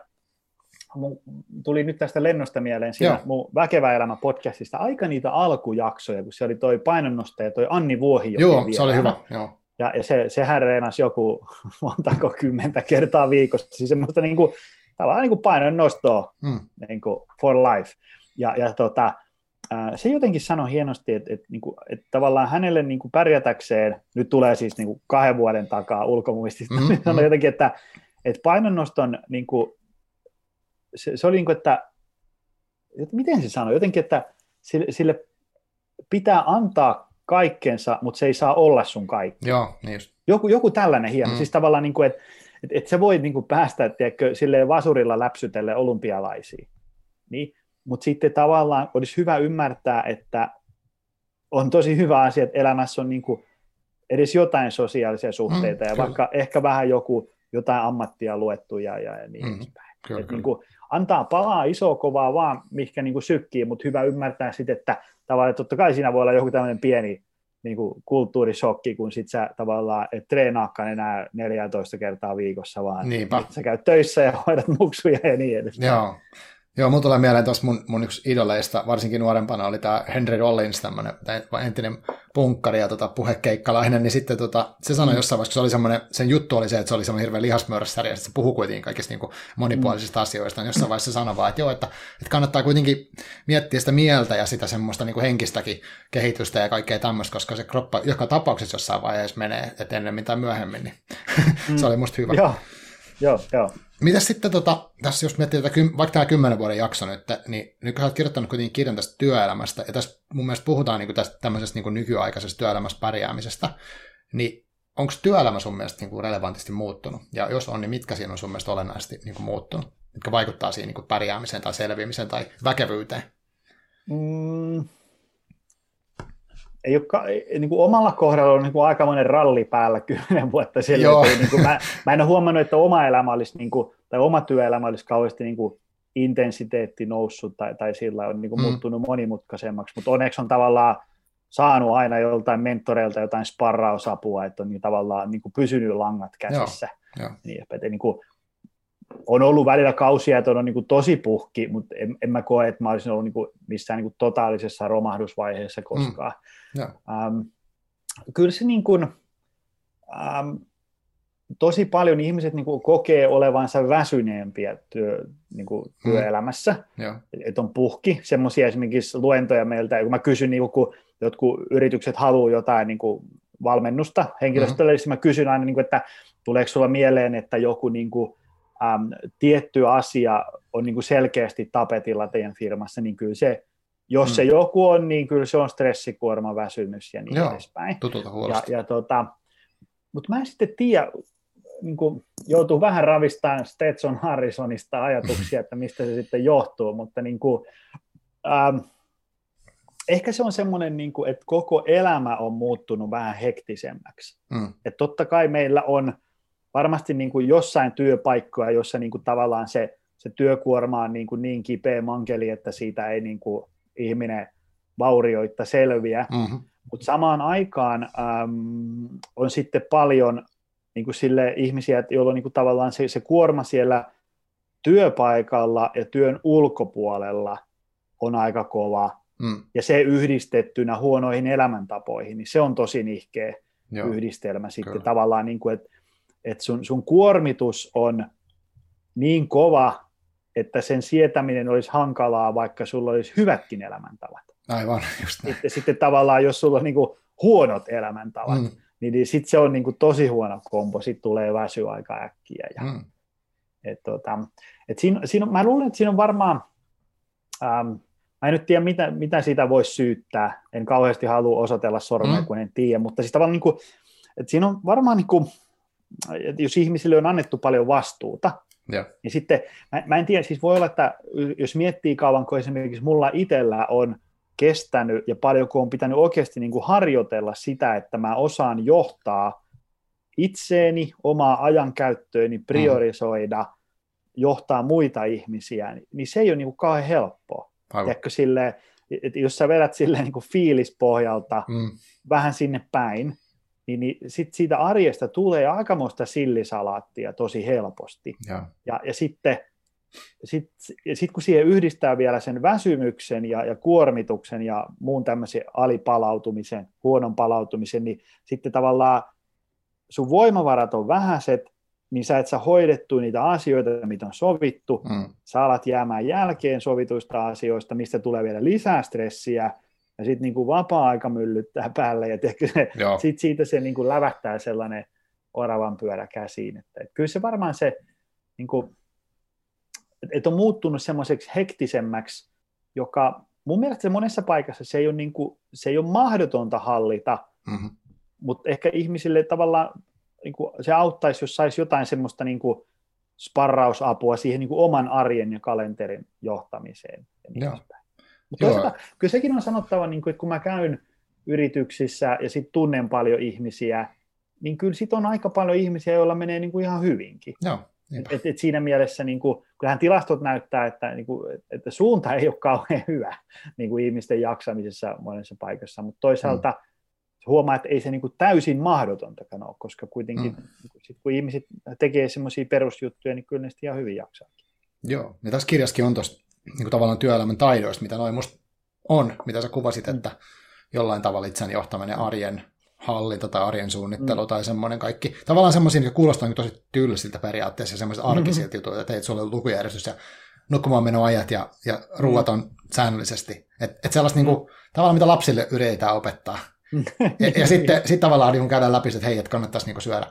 mun tuli nyt tästä lennosta mieleen siinä Joo. mun Väkevä elämä podcastista aika niitä alkujaksoja, kun se oli toi painonnostaja, toi Anni Vuohi. Joo, vielä. se oli hyvä. Joo. Ja, ja se, sehän reenasi joku montako kymmentä kertaa viikossa, siis semmoista niin kuin, tavallaan niin kuin painonnostoa mm. niin kuin for life. Ja, ja tota, se jotenkin sanoi hienosti, että, että, niin kuin, että tavallaan hänelle niin kuin pärjätäkseen, nyt tulee siis niin kuin kahden vuoden takaa ulkomuistista, mm, hmm sanoi jotenkin, että, että painonnoston niin kuin, se, se oli niin kuin, että, että miten se sanoi, jotenkin, että sille, sille pitää antaa kaikkensa, mutta se ei saa olla sun kaikki. Joo, niin just. Joku, joku tällainen hieno, mm. siis tavallaan niin kuin, että, että, että sä voit niin kuin päästä tiedätkö, silleen vasurilla läpsytelle olympialaisiin, niin, mutta sitten tavallaan olisi hyvä ymmärtää, että on tosi hyvä asia, että elämässä on niin kuin edes jotain sosiaalisia suhteita mm, ja kyllä. vaikka ehkä vähän joku jotain ammattia luettu ja, ja niin mm, edespäin. Kyllä, kyllä. Niin kuin, antaa palaa iso kovaa vaan, mikä niin kuin sykkii, mutta hyvä ymmärtää sitten, että tavallaan totta kai siinä voi olla joku tämmöinen pieni niin kuin kulttuurisokki, kun sit sä tavallaan et treenaakaan enää 14 kertaa viikossa, vaan Niinpä. sä käyt töissä ja hoidat muksuja ja niin edespäin. Joo, Joo, mun tulee mieleen tuossa mun, mun yksi idoleista, varsinkin nuorempana oli tämä Henry Rollins, tämmöinen entinen punkkari ja tota, puhekeikkalainen, niin sitten tota, se sanoi mm. jossain vaiheessa, kun se oli semmoinen, sen juttu oli se, että se oli semmoinen hirveän lihasmörsäri, ja se puhuu kuitenkin kaikista niin kuin monipuolisista mm. asioista, niin jossain vaiheessa sanoi vaan, että joo, että, että kannattaa kuitenkin miettiä sitä mieltä ja sitä semmoista niin kuin henkistäkin kehitystä ja kaikkea tämmöistä, koska se kroppa joka tapauksessa jossain vaiheessa menee, että ennemmin tai myöhemmin, niin mm. se oli musta hyvä. Joo, joo, joo. Mitäs sitten, tota, tässä jos miettii tätä, vaikka tämä kymmenen vuoden jakso nyt, niin nyt kun olet kirjoittanut kuitenkin kirjan tästä työelämästä, ja tässä mun mielestä puhutaan niin kuin tästä tämmöisestä niin kuin nykyaikaisesta työelämässä pärjäämisestä, niin onko työelämä sun mielestä niin kuin relevantisti muuttunut? Ja jos on, niin mitkä siinä on sun mielestä olennaisesti niin kuin muuttunut? Mitkä vaikuttaa siihen niin kuin pärjäämiseen tai selviämiseen tai väkevyyteen? Mm, ei ole, niin kuin omalla kohdalla on niin kuin aikamoinen ralli päällä kymmenen vuotta siellä. Niin kuin mä, mä en ole huomannut, että oma elämä olisi, niin kuin, tai oma työelämä olisi kauheasti niin kuin intensiteetti noussut tai, tai sillä on niin kuin mm. muuttunut monimutkaisemmaksi, mutta onneksi on tavallaan saanut aina joltain mentoreilta jotain sparrausapua, että on niin tavallaan niin kuin pysynyt langat käsissä. Joo, jo. Niin, että niin kuin, on ollut välillä kausia, että on niin kuin tosi puhki, mutta en, en mä koe, että mä olisin ollut niin kuin missään niin kuin totaalisessa romahdusvaiheessa koskaan. Mm. Ähm, kyllä se niin kuin, ähm, tosi paljon ihmiset niin kuin kokee olevansa väsyneempiä työ, niin kuin mm. työelämässä, mm. että on puhki. Semmoisia esimerkiksi luentoja meiltä, kun mä kysyn, niin kun jotkut yritykset haluaa jotain niin kuin valmennusta henkilöstölle, mm. niin mä kysyn aina, niin kuin, että tuleeko sulla mieleen, että joku niin kuin, äm, tietty asia on niin kuin selkeästi tapetilla teidän firmassa, niin kyllä se, jos mm. se joku on, niin kyllä se on stressikuorma, väsymys ja niin Joo, edespäin. ja, ja tota, mutta mä en sitten tiedä, niin kuin joutuu vähän ravistamaan Stetson Harrisonista ajatuksia, että mistä se sitten johtuu, mutta niin kuin, ähm, ehkä se on semmoinen, niin kuin, että koko elämä on muuttunut vähän hektisemmäksi. Mm. Että totta kai meillä on varmasti niin kuin jossain työpaikkoja, jossa niin kuin tavallaan se, se työkuorma on niin, kuin niin kipeä mankeli, että siitä ei niin kuin ihminen vaurioitta selviä. Mm-hmm. Mutta samaan aikaan äm, on sitten paljon niin kuin sille ihmisiä, joilla on niin kuin tavallaan se, se kuorma siellä työpaikalla ja työn ulkopuolella on aika kova, mm. ja se yhdistettynä huonoihin elämäntapoihin, niin se on tosi nihkeä Joo, yhdistelmä sitten kyllä. tavallaan, niin kuin, että, että sun, sun kuormitus on niin kova, että sen sietäminen olisi hankalaa, vaikka sulla olisi hyvätkin elämäntavat. Aivan, just näin. Sitten, sitten tavallaan, jos sulla on niin kuin huonot elämäntavat, mm. niin, niin sitten se on niin kuin tosi huono kombo, sitten tulee väsy aika äkkiä. Ja, mm. et, tota, et siinä, siinä, mä luulen, että siinä on varmaan, ähm, mä en nyt tiedä, mitä, mitä siitä voisi syyttää, en kauheasti halua osoitella sormea, mm. kun en tiedä, mutta siis tavallaan niin kuin, että siinä on varmaan, niin kuin, että jos ihmisille on annettu paljon vastuuta, ja. niin sitten, mä, mä en tiedä, siis voi olla, että jos miettii kauan, kun esimerkiksi mulla itsellä on kestänyt ja paljonko on pitänyt oikeasti niin kuin harjoitella sitä, että mä osaan johtaa itseeni, omaa ajankäyttööni, priorisoida, mm. johtaa muita ihmisiä, niin se ei ole niin kuin kauhean helppoa. Tiedätkö, silleen, että jos sä vedät silleen niin kuin fiilispohjalta mm. vähän sinne päin, niin, niin sit siitä arjesta tulee aikamoista sillisalaattia tosi helposti. Ja, ja, ja sitten sitten sit kun siihen yhdistää vielä sen väsymyksen ja, ja kuormituksen ja muun tämmöisen alipalautumisen, huonon palautumisen, niin sitten tavallaan sun voimavarat on vähäiset, niin sä et saa hoidettua niitä asioita, mitä on sovittu, mm. sä alat jäämään jälkeen sovituista asioista, mistä tulee vielä lisää stressiä, ja sitten niin vapaa-aika myllyttää päälle, ja sitten siitä se niin kuin lävähtää sellainen oravan pyörä käsiin. Että, että kyllä se varmaan se, niin kuin, että on muuttunut semmoiseksi hektisemmäksi, joka mun mielestä se monessa paikassa se ei ole, niin kuin, se ei ole mahdotonta hallita, mm-hmm. mutta ehkä ihmisille tavallaan niin kuin, se auttaisi, jos saisi jotain semmoista niin kuin, sparrausapua siihen niin kuin oman arjen ja kalenterin johtamiseen. Ja mutta toisaalta, kyllä sekin on sanottava, niin kuin, että kun mä käyn yrityksissä ja sitten tunnen paljon ihmisiä, niin kyllä sitten on aika paljon ihmisiä, joilla menee niin kuin ihan hyvinkin. Joo. Et, et siinä mielessä, niin kuin, kyllähän tilastot näyttää, että, niin kuin, että suunta ei ole kauhean hyvä niin kuin ihmisten jaksamisessa monessa paikassa, mutta toisaalta mm. huomaa, että ei se niin kuin täysin mahdotontakaan ole, koska kuitenkin mm. Niin sit, kun ihmiset tekee semmoisia perusjuttuja, niin kyllä ne ihan hyvin jaksaa. Joo, ja tässä kirjaskin on tuosta niin tavallaan työelämän taidoista, mitä noin musta on, mitä sä kuvasit, että jollain tavalla itsen johtaminen arjen hallinta tai arjen suunnittelu mm. tai semmoinen kaikki. Tavallaan semmoisia, jotka kuulostaa niin tosi tylsiltä periaatteessa ja semmoiset arkisilta mm-hmm. jutuilta, että teit sulle lukujärjestys ja nukkumaan menoajat ja, ja ruuat on mm. säännöllisesti. Että et sellaista mm. niin kuin, tavallaan, mitä lapsille yritetään opettaa. ja, ja sitten sit tavallaan niin käydään läpi, että hei, että kannattaisi niin syödä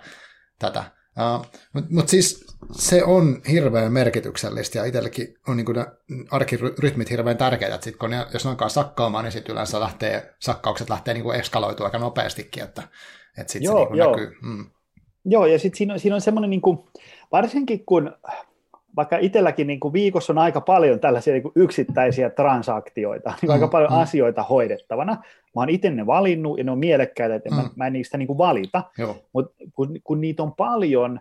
tätä. Uh, Mutta mut siis se on hirveän merkityksellistä ja itsellekin on niin ne arkirytmit hirveän tärkeitä, että sit kun ne, jos ne alkaa sakkaamaan, niin sitten yleensä lähtee, sakkaukset lähtee niin eskaloitua aika nopeastikin, että, että sitten se niin joo. näkyy. Mm. Joo, ja sitten siinä on, siinä on semmoinen, niin kuin, varsinkin kun vaikka itselläkin niin kuin viikossa on aika paljon tällaisia niin kuin yksittäisiä transaktioita, niin mm, aika paljon mm. asioita hoidettavana. Mä oon itse ne valinnut ja ne on mielekkäitä, että mm. mä, mä en niistä niin kuin valita, mutta kun, kun niitä on paljon,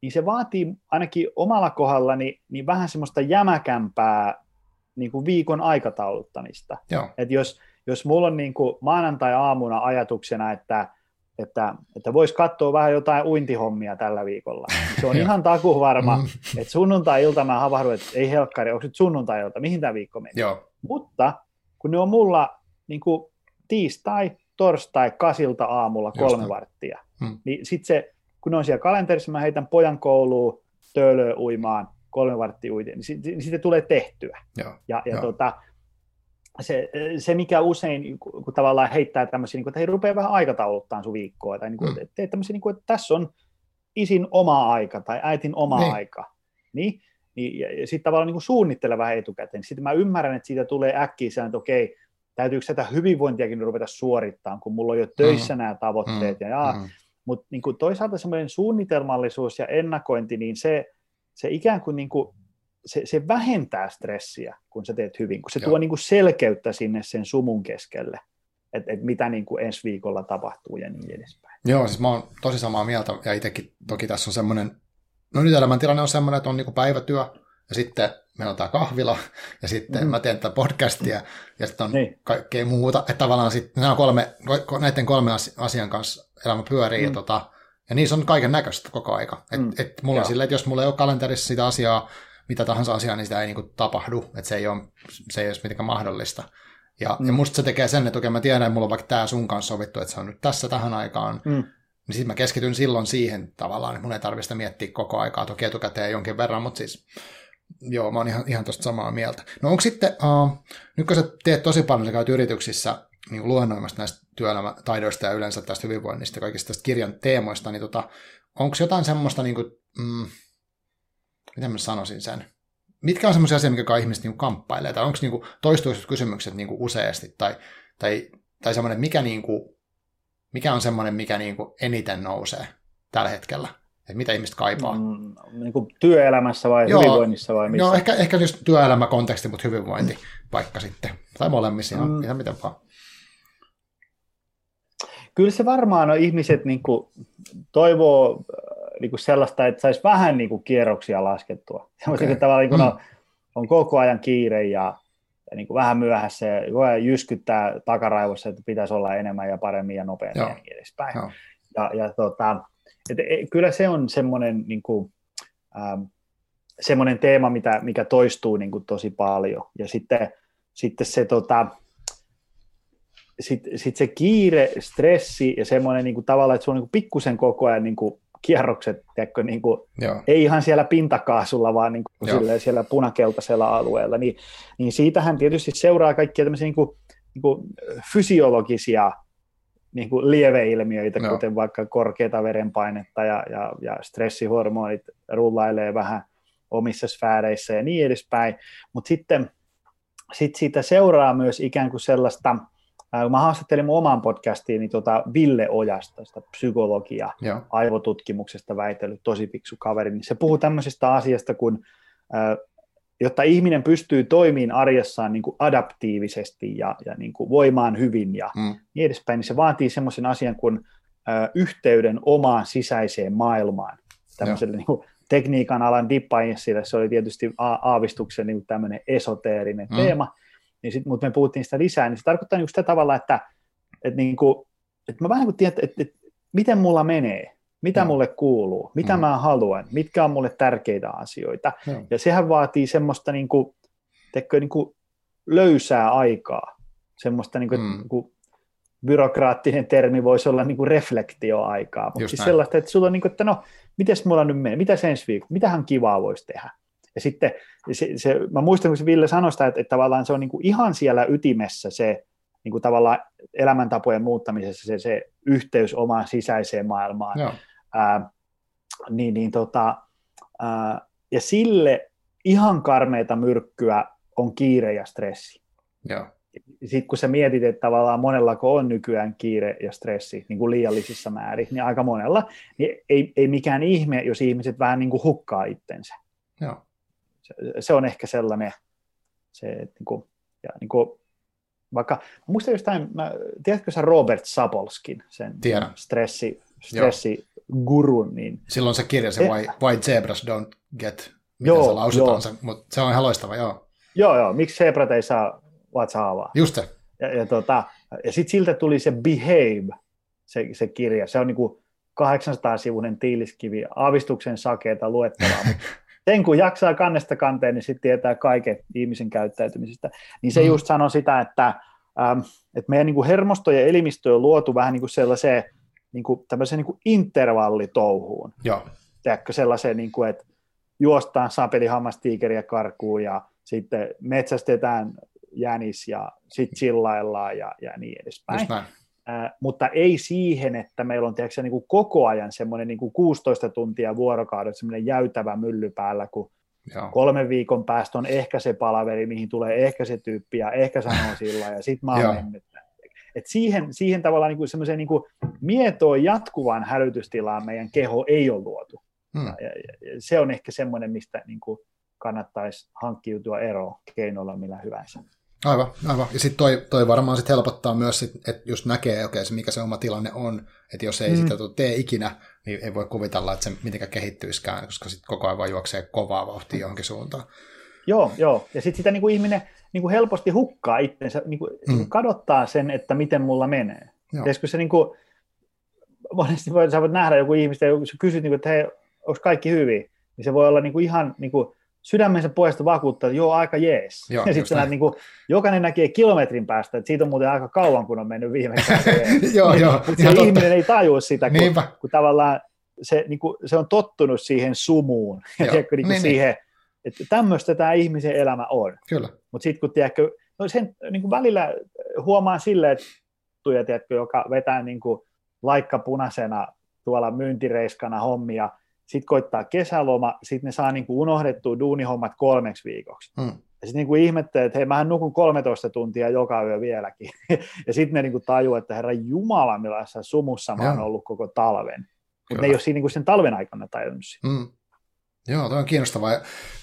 niin se vaatii ainakin omalla kohdallani niin vähän semmoista jämäkämpää niin kuin viikon aikatauluttamista. että jos, jos mulla on niin kuin maanantai-aamuna ajatuksena, että että, että voisi katsoa vähän jotain uintihommia tällä viikolla. Se on ihan taku varma, mm. että sunnuntai-ilta mä havahdun, että ei helkkari, onko nyt sunnuntai-ilta, mihin tämä viikko meni. Joo. Mutta kun ne on mulla niin kuin tiistai, torstai, kasilta aamulla kolme Just varttia, mm. niin sitten se, kun ne on siellä kalenterissa, mä heitän pojan kouluun, töölöä uimaan, kolme varttia uitiin, niin sitten sit tulee tehtyä. Joo. Ja, ja tota, se, se, mikä usein kun tavallaan heittää tämmöisiä, niin kuin, että hei, rupeaa vähän aikatauluttaa sun viikkoa, tai niin kuin, mm. teet tämmöisiä, niin kuin, että tässä on isin oma aika tai äitin oma niin. aika, niin, niin ja, ja sitten tavallaan niin kuin suunnittele vähän etukäteen. Sitten mä ymmärrän, että siitä tulee äkkiä sen, että okei, täytyykö tätä hyvinvointiakin ruveta suorittamaan, kun mulla on jo töissä mm. nämä tavoitteet, mm. ja, mm. mutta niin kuin toisaalta semmoinen suunnitelmallisuus ja ennakointi, niin se, se ikään kuin, niin kuin se, se vähentää stressiä, kun sä teet hyvin, kun se Joo. tuo niin kuin selkeyttä sinne sen sumun keskelle, että et mitä niin kuin ensi viikolla tapahtuu ja niin edespäin. Joo, siis mä oon tosi samaa mieltä, ja itsekin toki tässä on semmoinen, no nyt elämäntilanne on semmoinen, että on niin kuin päivätyö, ja sitten meillä on tämä kahvila, ja sitten mm. mä teen tätä podcastia, ja sitten on niin. kaikkea muuta. Että tavallaan sitten nämä kolme, näiden kolme asian kanssa elämä pyörii, mm. ja, tota, ja niissä on kaiken näköistä koko aika. Et, mm. et mulla on silleen, että jos mulla ei ole kalenterissa sitä asiaa, mitä tahansa asiaa, niin sitä ei niin kuin tapahdu, että se ei ole, se ei ole mitenkään mahdollista. Ja, mm. ja musta se tekee sen, että okei mä tiedän, että mulla on vaikka tämä sun kanssa sovittu, että se on nyt tässä tähän aikaan, mm. niin sitten mä keskityn silloin siihen tavallaan, että mun ei tarvitse miettiä koko aikaa, toki etukäteen jonkin verran, mutta siis joo, mä oon ihan, ihan tosta samaa mieltä. No onko sitten, uh, nyt kun sä teet tosi paljon, sä käyt yrityksissä niin luennoimasta näistä työelämätaidoista ja yleensä tästä hyvinvoinnista ja kaikista tästä kirjan teemoista, niin tota, onko jotain semmoista, niin kuin, mm, miten mä sanoisin sen, mitkä on semmoisia asioita, mikä ihmiset niin kamppailee, tai onko niin toistuiset kysymykset niin useasti, tai, tai, tai semmoinen, mikä, niin kuin, mikä on semmoinen, mikä niin eniten nousee tällä hetkellä? Että mitä ihmiset kaipaa? Mm, niin kuin työelämässä vai joo, hyvinvoinnissa vai missä? Joo, ehkä, ehkä just työelämäkonteksti, mutta hyvinvointi vaikka sitten. Tai molemmissa, mm. ihan miten vaan. Kyllä se varmaan on ihmiset niin kuin, toivoo äh, niin kuin sellaista, että saisi vähän niin kuin, kierroksia laskettua. Okay. Niin tavallaan, niin kuin, mm. on, on koko ajan kiire ja, ja niin kuin vähän myöhässä ja jyskyttää takaraivossa, että pitäisi olla enemmän ja paremmin ja nopeammin Joo. ja niin edespäin. Joo. Ja, ja tota, et, et, kyllä se on semmoinen, niin kuin, ähm, semmoinen teema, mitä, mikä toistuu niin kuin, tosi paljon. Ja sitten, sitten se tota, sitten sit se kiire, stressi ja semmoinen niin kuin, tavallaan, että se on niin pikkusen koko ajan niin kuin, kierrokset, tiedätkö, niin kuin, ei ihan siellä pintakaasulla, vaan niin kuin, silleen, siellä punakeltaisella alueella, niin, niin siitähän tietysti seuraa kaikkia tämmöisiä niin kuin, niin kuin fysiologisia niin kuin lieveilmiöitä, Joo. kuten vaikka korkeata verenpainetta ja, ja, ja stressihormonit rullailee vähän omissa sfääreissä ja niin edespäin, mutta sitten sit siitä seuraa myös ikään kuin sellaista, kun mä haastattelin mun oman podcastiin, niin tota Ville Ojasta, sitä psykologia, Joo. aivotutkimuksesta väitellyt, tosi fiksu kaveri, niin se puhuu tämmöisestä asiasta kuin jotta ihminen pystyy toimimaan arjessaan niin kuin adaptiivisesti ja, ja niin kuin voimaan hyvin ja mm. niin edespäin, niin se vaatii semmoisen asian kuin ö, yhteyden omaan sisäiseen maailmaan. Tämmöiselle niin kuin, tekniikan alan dippainssille se oli tietysti aavistuksen niin tämmöinen esoteerinen mm. teema, niin sit, mutta me puhuttiin sitä lisää, niin se tarkoittaa niin sitä tavalla, että, että, niin kuin, että mä vähän niin kuin tiedän, että, että, että miten mulla menee, mitä no. mulle kuuluu, mitä mm. mä haluan, mitkä on mulle tärkeitä asioita. No. Ja sehän vaatii semmoista niin kuin, teikö, niin kuin löysää aikaa, semmoista niin kuin, mm. niin kuin byrokraattinen termi voisi olla niin kuin reflektioaikaa, mutta siis sellaista, että sulla on niin kuin, että no, miten mulla nyt menee, mitä ensi viikolla, mitähän kivaa voisi tehdä. Ja sitten se, se, mä muistan, kun se Ville sanoi sitä, että, että tavallaan se on niin kuin ihan siellä ytimessä se niin kuin tavallaan elämäntapojen muuttamisessa se, se yhteys omaan sisäiseen maailmaan. Joo. Ää, niin, niin tota, ää, ja sille ihan karmeita myrkkyä on kiire ja stressi. Joo. Sitten kun sä mietit, että tavallaan monellako on nykyään kiire ja stressi niin kuin liiallisissa määrin, niin aika monella, niin ei, ei mikään ihme, jos ihmiset vähän niin kuin hukkaa itsensä. Joo. Se, se on ehkä sellainen, se, että niin kuin, ja niin kuin, vaikka, muistan jostain, mä, tiedätkö sä Robert Sapolskin, sen Tiedän. stressi, stressi gurun, niin... Silloin se kirja, se why, why Zebras Don't Get, miten joo, se lausutaan, se, mutta se on ihan loistava, joo. Joo, joo, miksi zebrat ei saa vatsaavaa. Just se. Ja, ja, tota, ja sitten siltä tuli se Behave, se, se kirja, se on niinku 800-sivuinen tiiliskivi, aavistuksen sakeeta luettavaa, sen kun jaksaa kannesta kanteen, niin sitten tietää kaiken ihmisen käyttäytymisestä. Niin se mm. just sanoi sitä, että, ähm, että meidän niin kuin hermosto ja elimistö on luotu vähän niin kuin sellaiseen niin kuin, tämmöiseen niin kuin intervallitouhuun. Joo. Tiedätkö, sellaiseen, niin kuin, että juostaan sapelihammastiikeriä karkuun ja sitten metsästetään jänis ja sitten chillaillaan ja, ja niin edespäin. Just näin. Äh, mutta ei siihen, että meillä on tiedätkö, niin kuin koko ajan semmoinen niin kuin 16 tuntia vuorokaudessa semmoinen jäytävä mylly päällä, kun Joo. kolmen viikon päästä on ehkä se palaveri, mihin tulee ehkä se tyyppi ja ehkä sanoo sillä ja sitten mä oon mennyt. Et siihen, siihen tavallaan niin kuin semmoiseen niin mietoon jatkuvaan hälytystilaan meidän keho ei ole luotu. Hmm. Ja, ja, ja se on ehkä semmoinen, mistä niin kuin kannattaisi hankkiutua eroon keinolla millä hyvänsä. Aivan, aivan. Ja sitten toi, toi varmaan sit helpottaa myös, sit, että jos näkee, okay, se, mikä se oma tilanne on, että jos ei mm. sitä tee ikinä, niin ei voi kuvitella, että se mitenkään kehittyiskään, koska sitten koko ajan vaan juoksee kovaa vauhtia johonkin suuntaan. Joo, joo. Ja sitten sitä niin kuin ihminen niin kuin helposti hukkaa itsensä, niin kuin, mm. niin kadottaa sen, että miten mulla menee. Kun se niin kuin, monesti sä voit nähdä joku ihmistä, jos kysyt, niin kuin, että hei, onko kaikki hyvin, niin se voi olla niin kuin ihan niin kuin, sydämensä puolesta vakuuttaa, että joo, aika jees. Joo, ja sitten niin kuin, jokainen näkee kilometrin päästä, että siitä on muuten aika kauan, kun on mennyt viimeksi. joo, joo. Mutta se ihminen ei tajua sitä, kun, kun tavallaan se, niin kuin, se on tottunut siihen sumuun, ja tiedätkö, niin kuin niin, siihen, niin. Että tämmöistä tämä ihmisen elämä on. Kyllä. Mutta sitten kun tiedätkö, no sen niin kuin välillä huomaan silleen, että tiedätkö, joka vetää niin kuin laikka punaisena tuolla myyntireiskana hommia, sitten koittaa kesäloma, sitten ne saa niin kuin unohdettua duunihommat kolmeksi viikoksi. Hmm. Ja sitten niin ihmettelee, että hei, mähän nukun 13 tuntia joka yö vieläkin. ja sitten ne niin kuin tajuu, että herra Jumala, millaisessa sumussa mä oon ollut koko talven. Mutta ne ei ole siinä niin kuin sen talven aikana tajunnut hmm. Joo, toi on kiinnostavaa.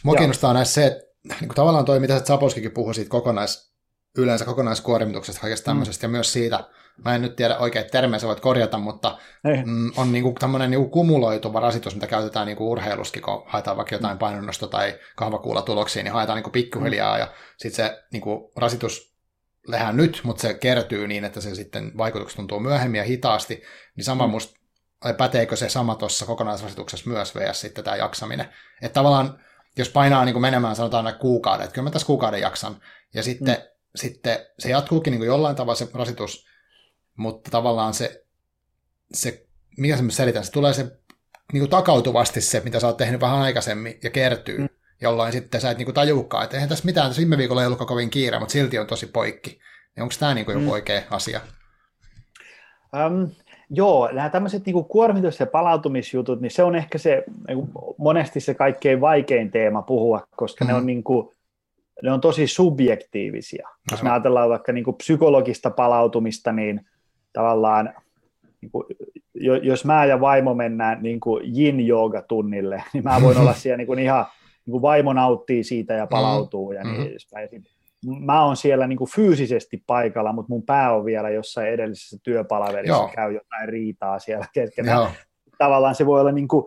Mua Joo. kiinnostaa näissä se, että niin kuin tavallaan toi, mitä Zaposkikin puhui siitä kokonais, yleensä kokonaiskuormituksesta, kaikesta tämmöisestä, mm. ja myös siitä, mä en nyt tiedä oikein termejä, sä voit korjata, mutta mm, on niinku tämmöinen niinku kumuloituva rasitus, mitä käytetään niinku urheiluskin, kun haetaan vaikka jotain mm. painonnosto- tai kahvakuulatuloksia, niin haetaan niinku pikkuhiljaa, mm. ja sitten se niinku, rasitus lehän nyt, mutta se kertyy niin, että se sitten vaikutukset tuntuu myöhemmin ja hitaasti, niin sama mm. musta, päteekö se sama tuossa kokonaisrasituksessa myös vs. sitten tämä jaksaminen. Että tavallaan, jos painaa niin kuin menemään, sanotaan näin kuukauden, että kyllä mä tässä kuukauden jaksan, ja sitten, mm. sitten se jatkuukin niin kuin jollain tavalla se rasitus, mutta tavallaan se, se mikä se selitän, se tulee se niin kuin takautuvasti se, mitä sä oot tehnyt vähän aikaisemmin ja kertyy, mm. jolloin sitten sä et niin kuin tajuukaan, että eihän tässä mitään, tässä viime viikolla ei ollut kovin kiire, mutta silti on tosi poikki. Niin onko tämä niin kuin joku mm. oikea asia? Um, joo, nämä tämmöiset niin kuormitus- ja palautumisjutut, niin se on ehkä se niin monesti se kaikkein vaikein teema puhua, koska mm. ne on niin kuin, ne on tosi subjektiivisia. Aivan. Jos me ajatellaan vaikka niin kuin psykologista palautumista, niin tavallaan niin kuin, jos mä ja vaimo mennään niin kuin yin-jooga-tunnille, niin mä voin olla siellä niin kuin ihan, niin kuin vaimo nauttii siitä ja palautuu mm-hmm. ja niin edespäin. Mä oon siellä niin kuin fyysisesti paikalla, mutta mun pää on vielä jossain edellisessä työpalaverissa, Joo. käy jotain riitaa siellä keskenään. Tavallaan se voi olla niin kuin,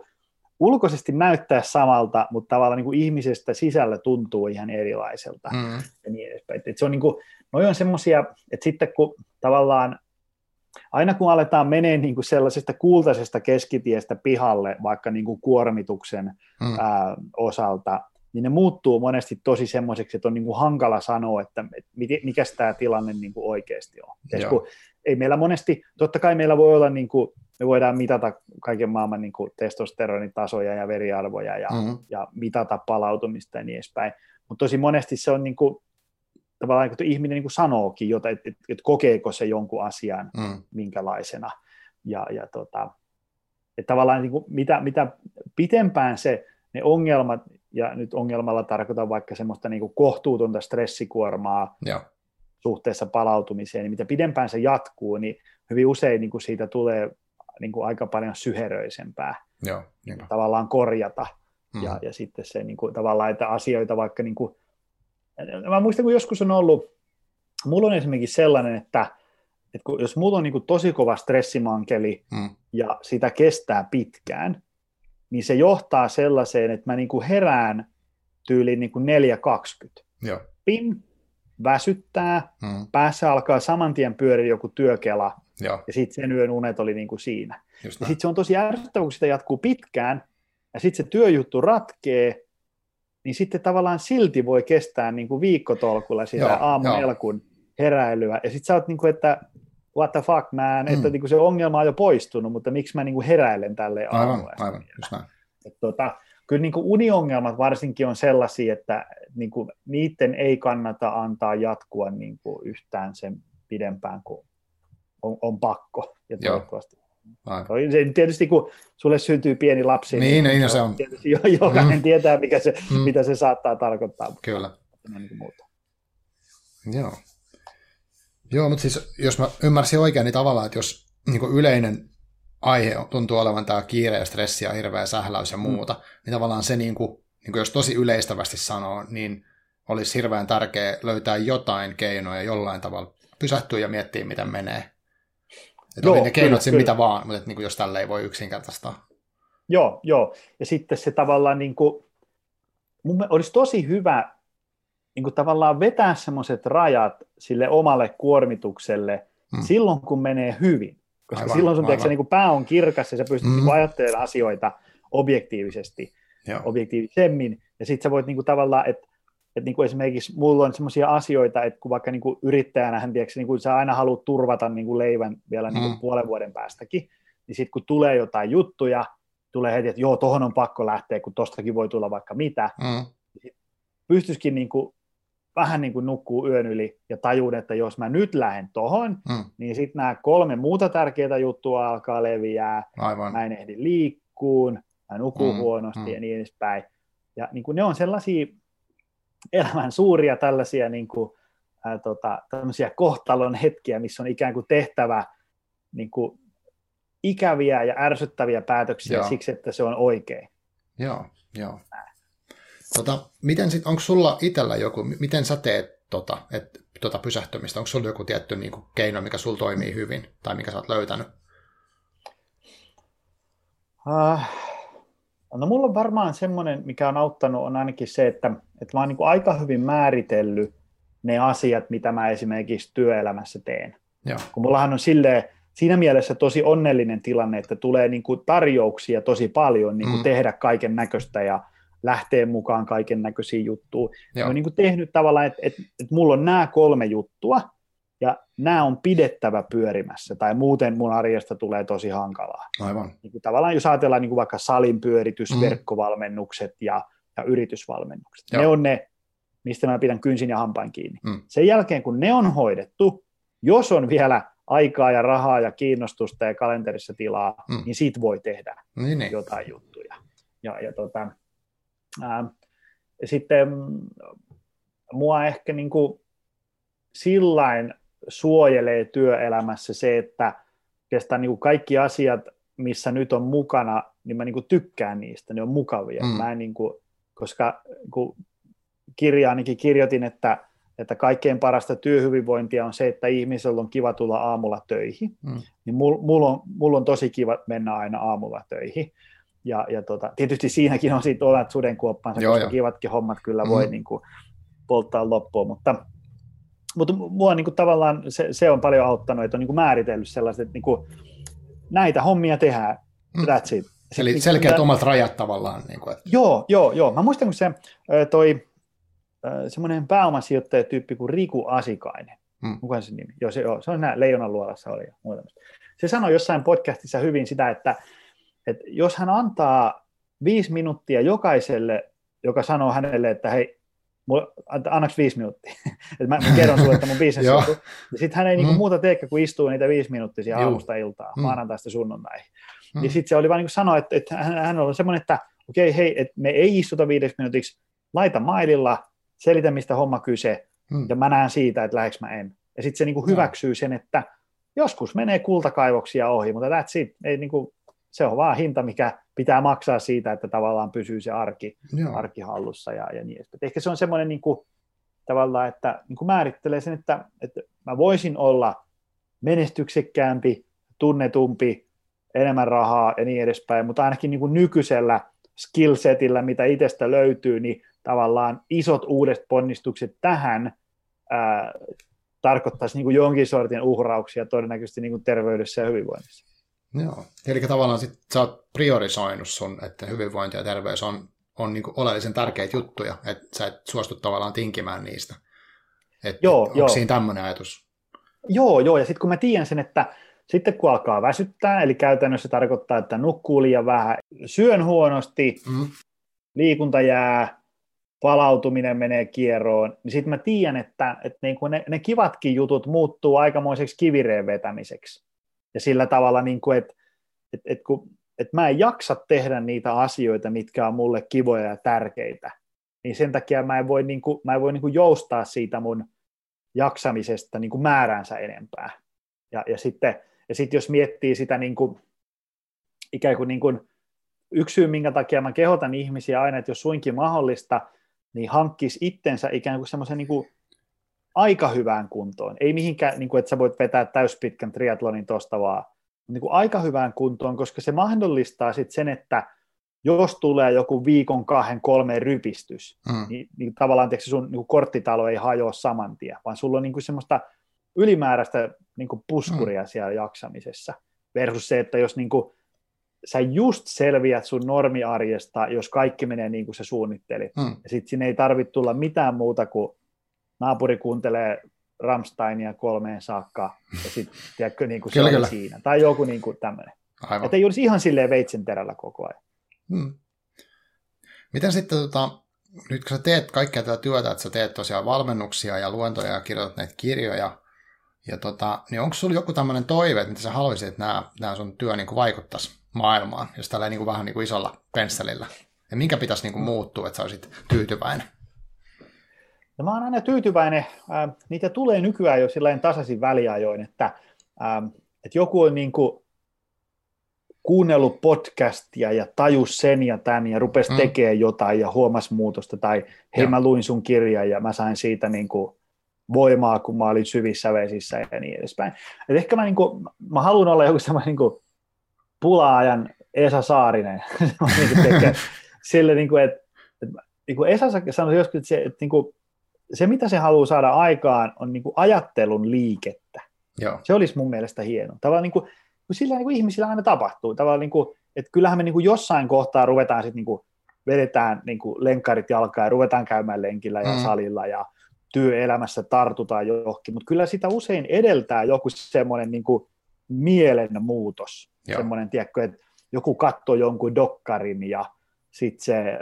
ulkoisesti näyttää samalta, mutta tavallaan niin kuin ihmisestä sisällä tuntuu ihan erilaiselta mm. ja niin edespäin. Et se on niin kuin, noi on semmoisia, että sitten kun tavallaan aina kun aletaan menee niin kuin sellaisesta kultaisesta keskitiestä pihalle, vaikka niin kuin kuormituksen mm. ää, osalta, niin ne muuttuu monesti tosi semmoiseksi, että on niin kuin hankala sanoa, että mikä tämä tilanne niin kuin oikeasti on. kun ei meillä monesti, totta kai meillä voi olla, niin kuin, me voidaan mitata kaiken maailman niin kuin testosteronitasoja ja veriarvoja ja, mm-hmm. ja mitata palautumista ja niin edespäin, mutta tosi monesti se on niin kuin, tavallaan kun ihminen niin kuin sanookin jotain, että, että, että kokeeko se jonkun asian mm. minkälaisena. Ja, ja tota, että tavallaan niin kuin mitä, mitä pitempään se, ne ongelmat, ja nyt ongelmalla tarkoitan vaikka semmoista niin kohtuutonta stressikuormaa ja. suhteessa palautumiseen, niin mitä pidempään se jatkuu, niin hyvin usein niin kuin siitä tulee niin kuin aika paljon syheröisempää Joo, tavallaan korjata. Mm. Ja, ja sitten se niin kuin, tavallaan, että asioita vaikka niin kuin, mä muistan, kun joskus on ollut, mulla on esimerkiksi sellainen, että, että kun, jos mulla on niin kuin tosi kova stressimankeli mm. ja sitä kestää pitkään, niin se johtaa sellaiseen, että mä niin kuin herään tyyliin niin kuin 4.20. Joo. Pin, väsyttää, mm. päässä alkaa saman tien pyöriä joku työkela, Joo. ja sitten sen yön unet oli niin kuin siinä. Just ja sitten se on tosi ärsyttävää, kun sitä jatkuu pitkään, ja sitten se työjuttu ratkee, niin sitten tavallaan silti voi kestää niin kuin viikkotolkulla sitä aamun elkun heräilyä. Ja sitten sä oot niin kuin, että what the fuck man, mm. että niin kuin se ongelma on jo poistunut, mutta miksi mä niin kuin heräilen tälle. Aivan, aivan, just näin. Että, tota, kyllä niin kuin uniongelmat varsinkin on sellaisia, että niin kuin niiden ei kannata antaa jatkua niin kuin yhtään sen pidempään kuin on, on pakko. Ja toivottavasti Aivan. Se, tietysti kun sulle syntyy pieni lapsi, niin, niin, niin se on. Tietysti jokainen mm. tietää, mikä se, mm. mitä se saattaa tarkoittaa. Kyllä. Niin muuta. Joo. Joo, mutta siis jos mä ymmärsin oikein, niin tavallaan, että jos niin yleinen aihe tuntuu olevan tämä kiire ja stressi ja hirveä sähläys ja mm. muuta, mm. niin tavallaan se, niin kuin, niin kuin jos tosi yleistävästi sanoo, niin olisi hirveän tärkeää löytää jotain keinoja jollain tavalla pysähtyä ja miettiä, miten menee. Että joo, ne keinot kyllä, mitä vaan, mutta että niin kuin jos tälle ei voi yksinkertaistaa. Joo, joo. Ja sitten se tavallaan niin kuin, mun olisi tosi hyvä niin kuin tavallaan vetää semmoiset rajat sille omalle kuormitukselle hmm. silloin, kun menee hyvin. Koska aivan, silloin sun tiedätkö, niin kuin pää on kirkas ja sä pystyt hmm. niin ajattelemaan asioita objektiivisesti, Joo. objektiivisemmin. Ja sitten sä voit niin kuin tavallaan, että että niin kuin esimerkiksi mulla on sellaisia asioita, että kun vaikka niin kuin yrittäjänä hän tiedätkö, niin kuin sä aina haluat turvata niin kuin leivän vielä niin kuin mm. puolen vuoden päästäkin, niin sitten kun tulee jotain juttuja, tulee heti, että joo, tohon on pakko lähteä, kun tostakin voi tulla vaikka mitä, mm. pystyisikin niin kuin vähän niin kuin nukkuu yön yli ja tajuun, että jos mä nyt lähden tohon, mm. niin sitten nämä kolme muuta tärkeää juttua alkaa leviää, Aivan. mä en ehdi liikkuun, mä nukun mm. huonosti mm. ja niin edespäin. Ja niin kuin ne on sellaisia elämän suuria tällaisia niin kuin, ää, tota, kohtalon hetkiä, missä on ikään kuin tehtävä niin kuin, ikäviä ja ärsyttäviä päätöksiä joo. siksi, että se on oikein. Joo, joo. Tota, miten sit, onko sulla itsellä joku, miten sä teet tota, et, tota pysähtymistä? Onko sulla joku tietty niin kuin, keino, mikä sulla toimii hyvin tai mikä sä oot löytänyt? Uh, no mulla on varmaan semmoinen, mikä on auttanut, on ainakin se, että, että mä oon niin kuin aika hyvin määritellyt ne asiat, mitä mä esimerkiksi työelämässä teen. Joo. Kun mullahan on silleen, siinä mielessä tosi onnellinen tilanne, että tulee niin kuin tarjouksia tosi paljon niin kuin mm. tehdä kaiken näköistä ja lähtee mukaan kaiken näköisiä juttuja. Joo. Olen niin kuin tehnyt tavallaan, että, että, että mulla on nämä kolme juttua, ja nämä on pidettävä pyörimässä, tai muuten mun arjesta tulee tosi hankalaa. Aivan. Niin kuin tavallaan jos ajatellaan niin kuin vaikka salin pyöritys, mm. verkkovalmennukset ja, ja yritysvalmennukset, Joo. ne on ne, mistä mä pidän kynsin ja hampain kiinni. Mm. Sen jälkeen, kun ne on hoidettu, jos on vielä aikaa ja rahaa ja kiinnostusta ja kalenterissa tilaa, mm. niin siitä voi tehdä niin, niin. jotain juttuja. Ja, ja tota, ää, sitten mua ehkä niin kuin sillain suojelee työelämässä se, että oikeastaan niin kuin kaikki asiat, missä nyt on mukana, niin mä niin kuin tykkään niistä, ne on mukavia. Mm. Mä en niin kuin, koska kun kirjaanikin kirjoitin, että että kaikkein parasta työhyvinvointia on se, että ihmisellä on kiva tulla aamulla töihin. Mm. Niin mulla mul on, mul on tosi kiva mennä aina aamulla töihin. Ja, ja tota, tietysti siinäkin on siitä omat sudenkuoppansa, Joo, koska jo. kivatkin hommat kyllä mm. voi niin kuin, polttaa loppuun. Mutta, mutta mua niin kuin, tavallaan se, se, on paljon auttanut, että on niin kuin määritellyt sellaiset, että niin kuin, näitä hommia tehdään, mm. that's it. Eli niin selkeät omat rajat tavallaan. Niin kuin, että... Joo, joo, joo. Mä muistan, kun se toi semmoinen pääomasijoittajatyyppi kuin Riku Asikainen. Hmm. Kuka se nimi? Joo, se, joo, se on nämä Leijonan luolassa oli. Se sanoi jossain podcastissa hyvin sitä, että, että jos hän antaa viisi minuuttia jokaiselle, joka sanoo hänelle, että hei, annaks viisi minuuttia, että mä, mä kerron sulle, että mun bisnes on, niin sitten hän ei niinku mm. muuta tee kuin istuu niitä viisi minuuttia aamusta iltaa, mm. maanantaista sunnuntaihin. Mm. Niin sitten se oli vaan niin sanoa, että, että hän, hän oli semmoinen, että okei, okay, hei, että me ei istuta viideksi minuutiksi, laita maililla, selitä, mistä homma kyse, hmm. ja mä näen siitä, että lähdekö mä en. Ja sitten se niin kuin hyväksyy sen, että joskus menee kultakaivoksia ohi, mutta that's it. Ei, niin kuin, se on vaan hinta, mikä pitää maksaa siitä, että tavallaan pysyy se arki, arki hallussa ja, ja niin edespäin. Ehkä se on semmoinen niin kuin, tavallaan, että niin kuin määrittelee sen, että, että mä voisin olla menestyksekkäämpi, tunnetumpi, enemmän rahaa ja niin edespäin, mutta ainakin niin kuin nykyisellä skillsetillä, mitä itsestä löytyy, niin tavallaan isot uudet ponnistukset tähän ää, tarkoittaisi niin kuin jonkin sortin uhrauksia todennäköisesti niin kuin terveydessä ja hyvinvoinnissa. Joo, eli tavallaan sit sä oot priorisoinut sun, että hyvinvointi ja terveys on, on niin kuin oleellisen tärkeitä juttuja, että sä et suostu tavallaan tinkimään niistä. Et, joo, onko joo. siinä tämmöinen ajatus? Joo, joo, ja sitten kun mä tiedän sen, että sitten kun alkaa väsyttää, eli käytännössä tarkoittaa, että nukkuu liian vähän, syön huonosti, mm. liikunta jää, palautuminen menee kierroon, niin sitten mä tiedän, että, että niin kuin ne, ne kivatkin jutut muuttuu aikamoiseksi kivireen vetämiseksi. Ja sillä tavalla, niin kuin, että, että, että, kun, että mä en jaksa tehdä niitä asioita, mitkä on mulle kivoja ja tärkeitä, niin sen takia mä en voi, niin kuin, mä en voi niin kuin joustaa siitä mun jaksamisesta niin kuin määränsä enempää. Ja, ja sitten ja sitten jos miettii sitä niin kuin, ikään kuin, niin kuin yksi syy, minkä takia mä kehotan ihmisiä aina, että jos suinkin mahdollista, niin hankkisi itsensä ikään kuin semmoisen niin aika hyvään kuntoon. Ei mihinkään, niin kuin, että sä voit vetää täyspitkän triatlonin tuosta vaan, niin kuin aika hyvään kuntoon, koska se mahdollistaa sitten sen, että jos tulee joku viikon, kahden, kolmeen rypistys, mm. niin, niin tavallaan tiedätkö, sun niin kuin korttitalo ei hajoa saman tien, vaan sulla on niin kuin semmoista ylimääräistä niin kuin puskuria mm. siellä jaksamisessa, versus se, että jos niin kuin sä just selviät sun normiarjesta, jos kaikki menee niin kuin sä suunnittelit. Mm. Ja sitten sinne ei tarvitse tulla mitään muuta kuin naapuri kuuntelee Ramsteinia kolmeen saakka, ja sitten niin kuin se kyllä, siinä. Tai joku niin kuin tämmöinen. Että ei olisi ihan silleen veitsen terällä koko ajan. Hmm. Miten sitten, tota, nyt kun sä teet kaikkea tätä työtä, että sä teet tosiaan valmennuksia ja luentoja ja kirjoitat näitä kirjoja, ja tota, niin onko sulla joku tämmöinen toive, että mitä sä haluaisit, että nämä, nämä sun työ niin kuin vaikuttaisi maailmaan, jos tällä niin kuin vähän niin kuin isolla pensselillä? Ja minkä pitäisi niin kuin muuttua, että sä olisit tyytyväinen? No mä oon aina tyytyväinen. Äh, niitä tulee nykyään jo sillä tasaisin väliajoin, että, äh, että joku on niin kuin kuunnellut podcastia ja tajus sen ja tämän ja rupesi mm. tekemään jotain ja huomasi muutosta tai hei ja. mä luin sun kirjan ja mä sain siitä niin kuin voimaa, kun mä olin syvissä vesissä ja niin edespäin. Et ehkä mä, niin kuin, mä haluan olla joku semmoinen niin kuin pulaajan Esa Saarinen, niin tekee, sille, niin kuin, että, että niin kuin Esa sanoi joskus, että, se, että niin kuin, se, mitä se haluaa saada aikaan, on niin kuin ajattelun liikettä. Joo. Se olisi mun mielestä hieno. Tavallaan niin kuin, sillä niin kuin ihmisillä aina tapahtuu. Tavallaan niin kuin, että kyllähän me niin kuin jossain kohtaa ruvetaan sitten niin kuin, vedetään niin kuin lenkkarit jalkaan ja ruvetaan käymään lenkillä ja mm. salilla ja työelämässä tartutaan johonkin, mutta kyllä sitä usein edeltää joku semmoinen niin kuin mielenmuutos. Joo. Semmoinen, tiedätkö, että joku katsoi jonkun dokkarin ja sitten se